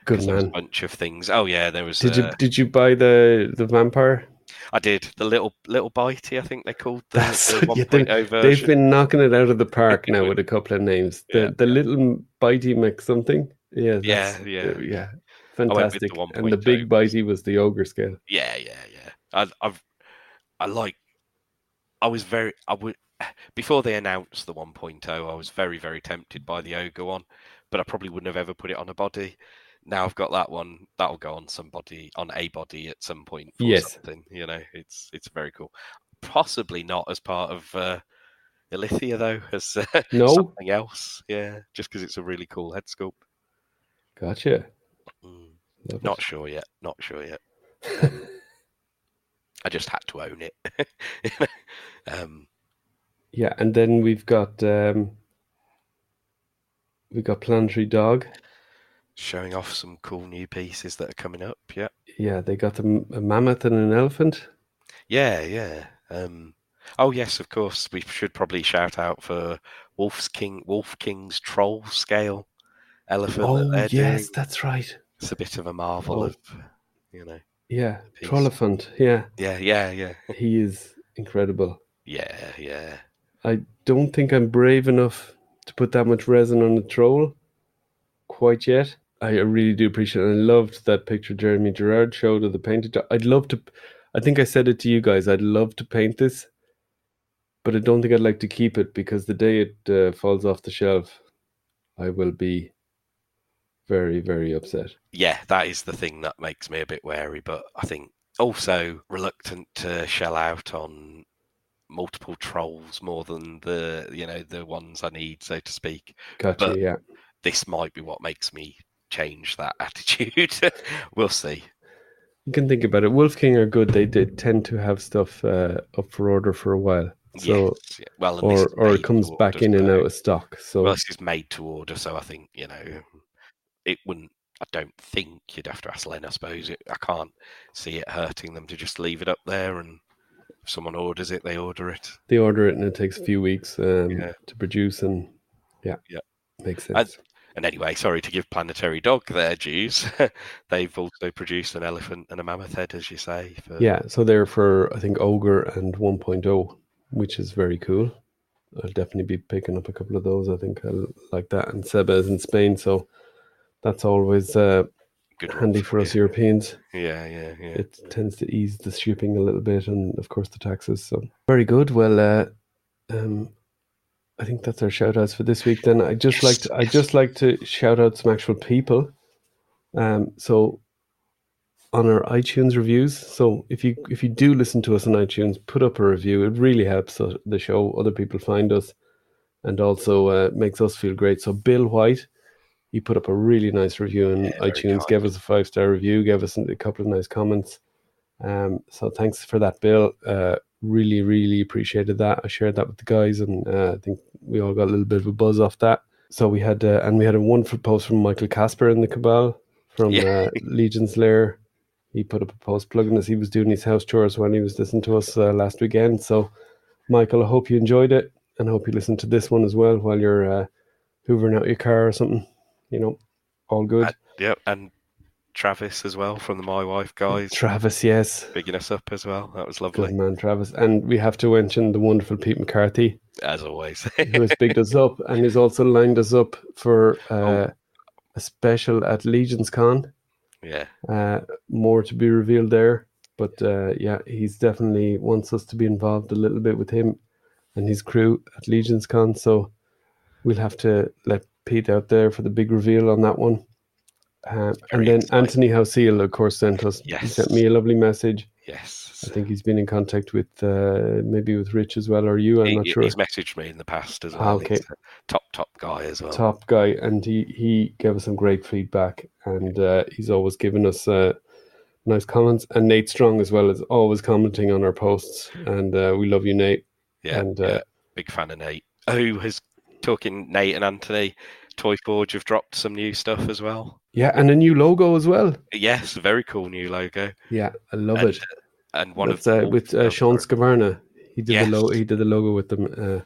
Good was a bunch of things. Oh yeah, there was. Did you uh, did you buy the the vampire? I did the little little bitey. I think they called the, That's- the yeah, 1.0 They've been knocking it out of the park now with a couple of names. The Yeah, the yeah. little bitey Mc something. Yeah, Yeah, yeah. uh, yeah. the Fantastic. And the big bitey was the ogre scale. Yeah, yeah, yeah. I, I've I like. I was very. I would before they announced the 1.0. I was very very tempted by the ogre one, but I probably wouldn't have ever put it on a body. Now I've got that one. That'll go on somebody on a body at some point. For Yes. something. You know, it's it's very cool. Possibly not as part of uh, Ilithia though, as uh, No? something else. Yeah, just because it's a really cool head sculpt. Gotcha. Mm, not it. sure yet. Not sure yet. I just had to own it. um, Yeah, and then we've got um we've got Planetary Dog. Showing off some cool new pieces that are coming up. Yeah, Yeah, they got a mammoth and an elephant. yeah, yeah. Um, oh yes, of course. We should probably shout out for Wolf's King, Wolf King's Troll Scale elephant. Oh that yes, doing. that's right. it's a bit of a marvel Oh. of, you know. Yeah. Trollophant. Yeah, Yeah, yeah, yeah, he is incredible. yeah, yeah. I don't think I'm brave enough to put that much resin on a troll quite yet. I really do appreciate it. I loved that picture Jeremy Gerard showed of the painted. I'd love to. I think I said it to you guys. I'd love to paint this, but I don't think I'd like to keep it because the day it uh, falls off the shelf, I will be very, very upset. yeah, that is the thing that makes me a bit wary. But I think also reluctant to shell out on multiple trolls more than the you know the ones I need, so to speak. Gotcha. But- yeah. This might be what makes me change that attitude. we'll see. You can think about it. Wolf King are good. They did tend to have stuff uh, up for order for a while. So yes, well, or or it comes back in and out of stock. So Well, this is made to order, so I think you know it wouldn't. I don't think you'd have to ask Len. I suppose it, I can't see it hurting them to just leave it up there, and if someone orders it, they order it. they order it and it takes a few weeks um, Yeah. to produce and yeah, Yeah. makes sense. And anyway, sorry to give Planetary Dog their dues. They've also produced an elephant and a mammoth head, as you say. For, yeah, so they're for I think Ogre and 1.0. which is very cool. I'll definitely be picking up a couple of those. I think I like that. And Seba is in Spain, so that's always uh, Good handy for us you. Europeans. Yeah, yeah, yeah. It tends to ease the shipping a little bit, and of course the taxes. So very good. Well, uh, um, I think that's our shout outs for this week. Then I just Yes, like to, I just like to shout out some actual people. Um, so on our iTunes reviews. So if you if you do listen to us on iTunes, put up a review. It really helps the show. Other people find us, and also uh, makes us feel great. So Bill White, he put up a really nice review on Yeah, iTunes. Gave us a five star review. Gave us a couple of nice comments. Um, so thanks for that, Bill. Uh, really, really appreciated that. I shared that with the guys, and uh, I think we all got a little bit of a buzz off that. So we had, uh, and we had a wonderful post from Michael Casper in the Cabal from Yeah. uh, Legion's Lair. He put up a post plugging us. He was doing his house chores when he was listening to us uh, last weekend. So, Michael, I hope you enjoyed it, and I hope you listen to this one as well while you're uh, hoovering out your car or something. You know, all good. Yep, and Travis as well from the My Wife guys, Travis, yes, bigging us up as well. That was lovely, good man, Travis. And we have to mention the wonderful Pete McCarthy. as always. who has bigged us up and he's also lined us up for uh, Oh. a special at Legion's Con. yeah, Uh, more to be revealed there, but uh, yeah, he's definitely wants us to be involved a little bit with him and his crew at Legion's Con. So we'll have to let Pete out there for the big reveal on that one. Um, and then exciting. Anthony Houseal, of course, sent us. He Yes. sent me a lovely message. yes. I think he's been in contact with uh, maybe with Rich as well, or you. I'm He- not sure. He's messaged me in the past as well. Ah, okay. He's a top top guy as well. top guy, and he he gave us some great feedback, and uh, he's always given us uh, nice comments. And Nate Strong as well is always commenting on our posts, and uh, we love you, Nate. Yeah, and uh, yeah, big fan of Nate. Who has talking Nate and Anthony? Toy Forge have dropped some new stuff as well. Yeah, and a new logo as well. Yes, very cool new logo. Yeah, I love and, it. And one That's, of uh, with uh, Sean Scavarna. He did the logo. He did the logo with them. Uh,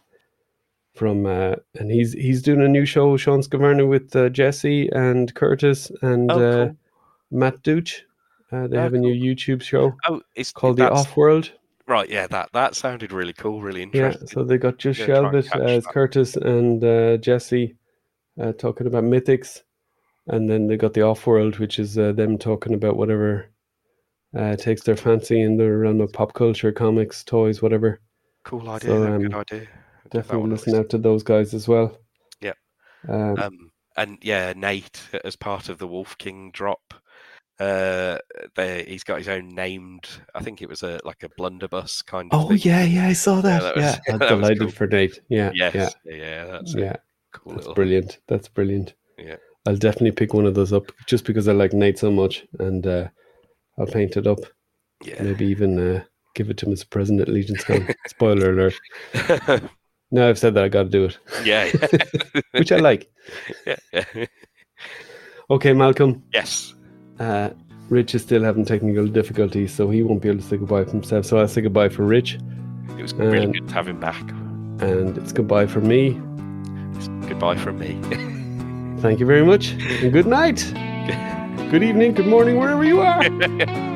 from uh, and he's he's doing a new show, Sean Scavarna, with uh, Jesse and Curtis and Oh, uh, cool. Matt Dooch. Uh, they Oh, have a new YouTube show oh, it's called The Off World. Right, yeah, that that sounded really cool, really interesting. Yeah, so they got just Shelbit as. Curtis and uh, Jesse uh, talking about mythics, and then they got the off world, which is uh, them talking about whatever uh, takes their fancy in the realm of pop culture, comics, toys, whatever. cool idea, so, good um, idea. Give that Definitely listen out to those guys as well. Yeah. Um, Um, and yeah, Nate as part of the Wolf King drop. Uh, he's got his own named. I think it was a like a blunderbuss kind of. oh thing. yeah, yeah, I saw that. that Yeah, was- I'm that delighted cool. for Nate. Yeah, Yes, yeah, yeah, that's yeah, yeah. cool That's little. brilliant. That's brilliant. Yeah. I'll definitely pick one of those up just because I like Nate so much, and uh, I'll paint it up. Yeah. Maybe even uh, give it to him as a present at Legion's Con. Spoiler alert. No, I've said that I got to do it, yeah. which I like. yeah. yeah. Okay, Malcolm. Yes. Uh, Rich is still having technical difficulties, so he won't be able to say goodbye for himself. So I'll say goodbye for Rich, It was really Um, good to have him back. and it's goodbye for me. It's goodbye from me. Thank you very much, and good night. Good evening, good morning, wherever you are.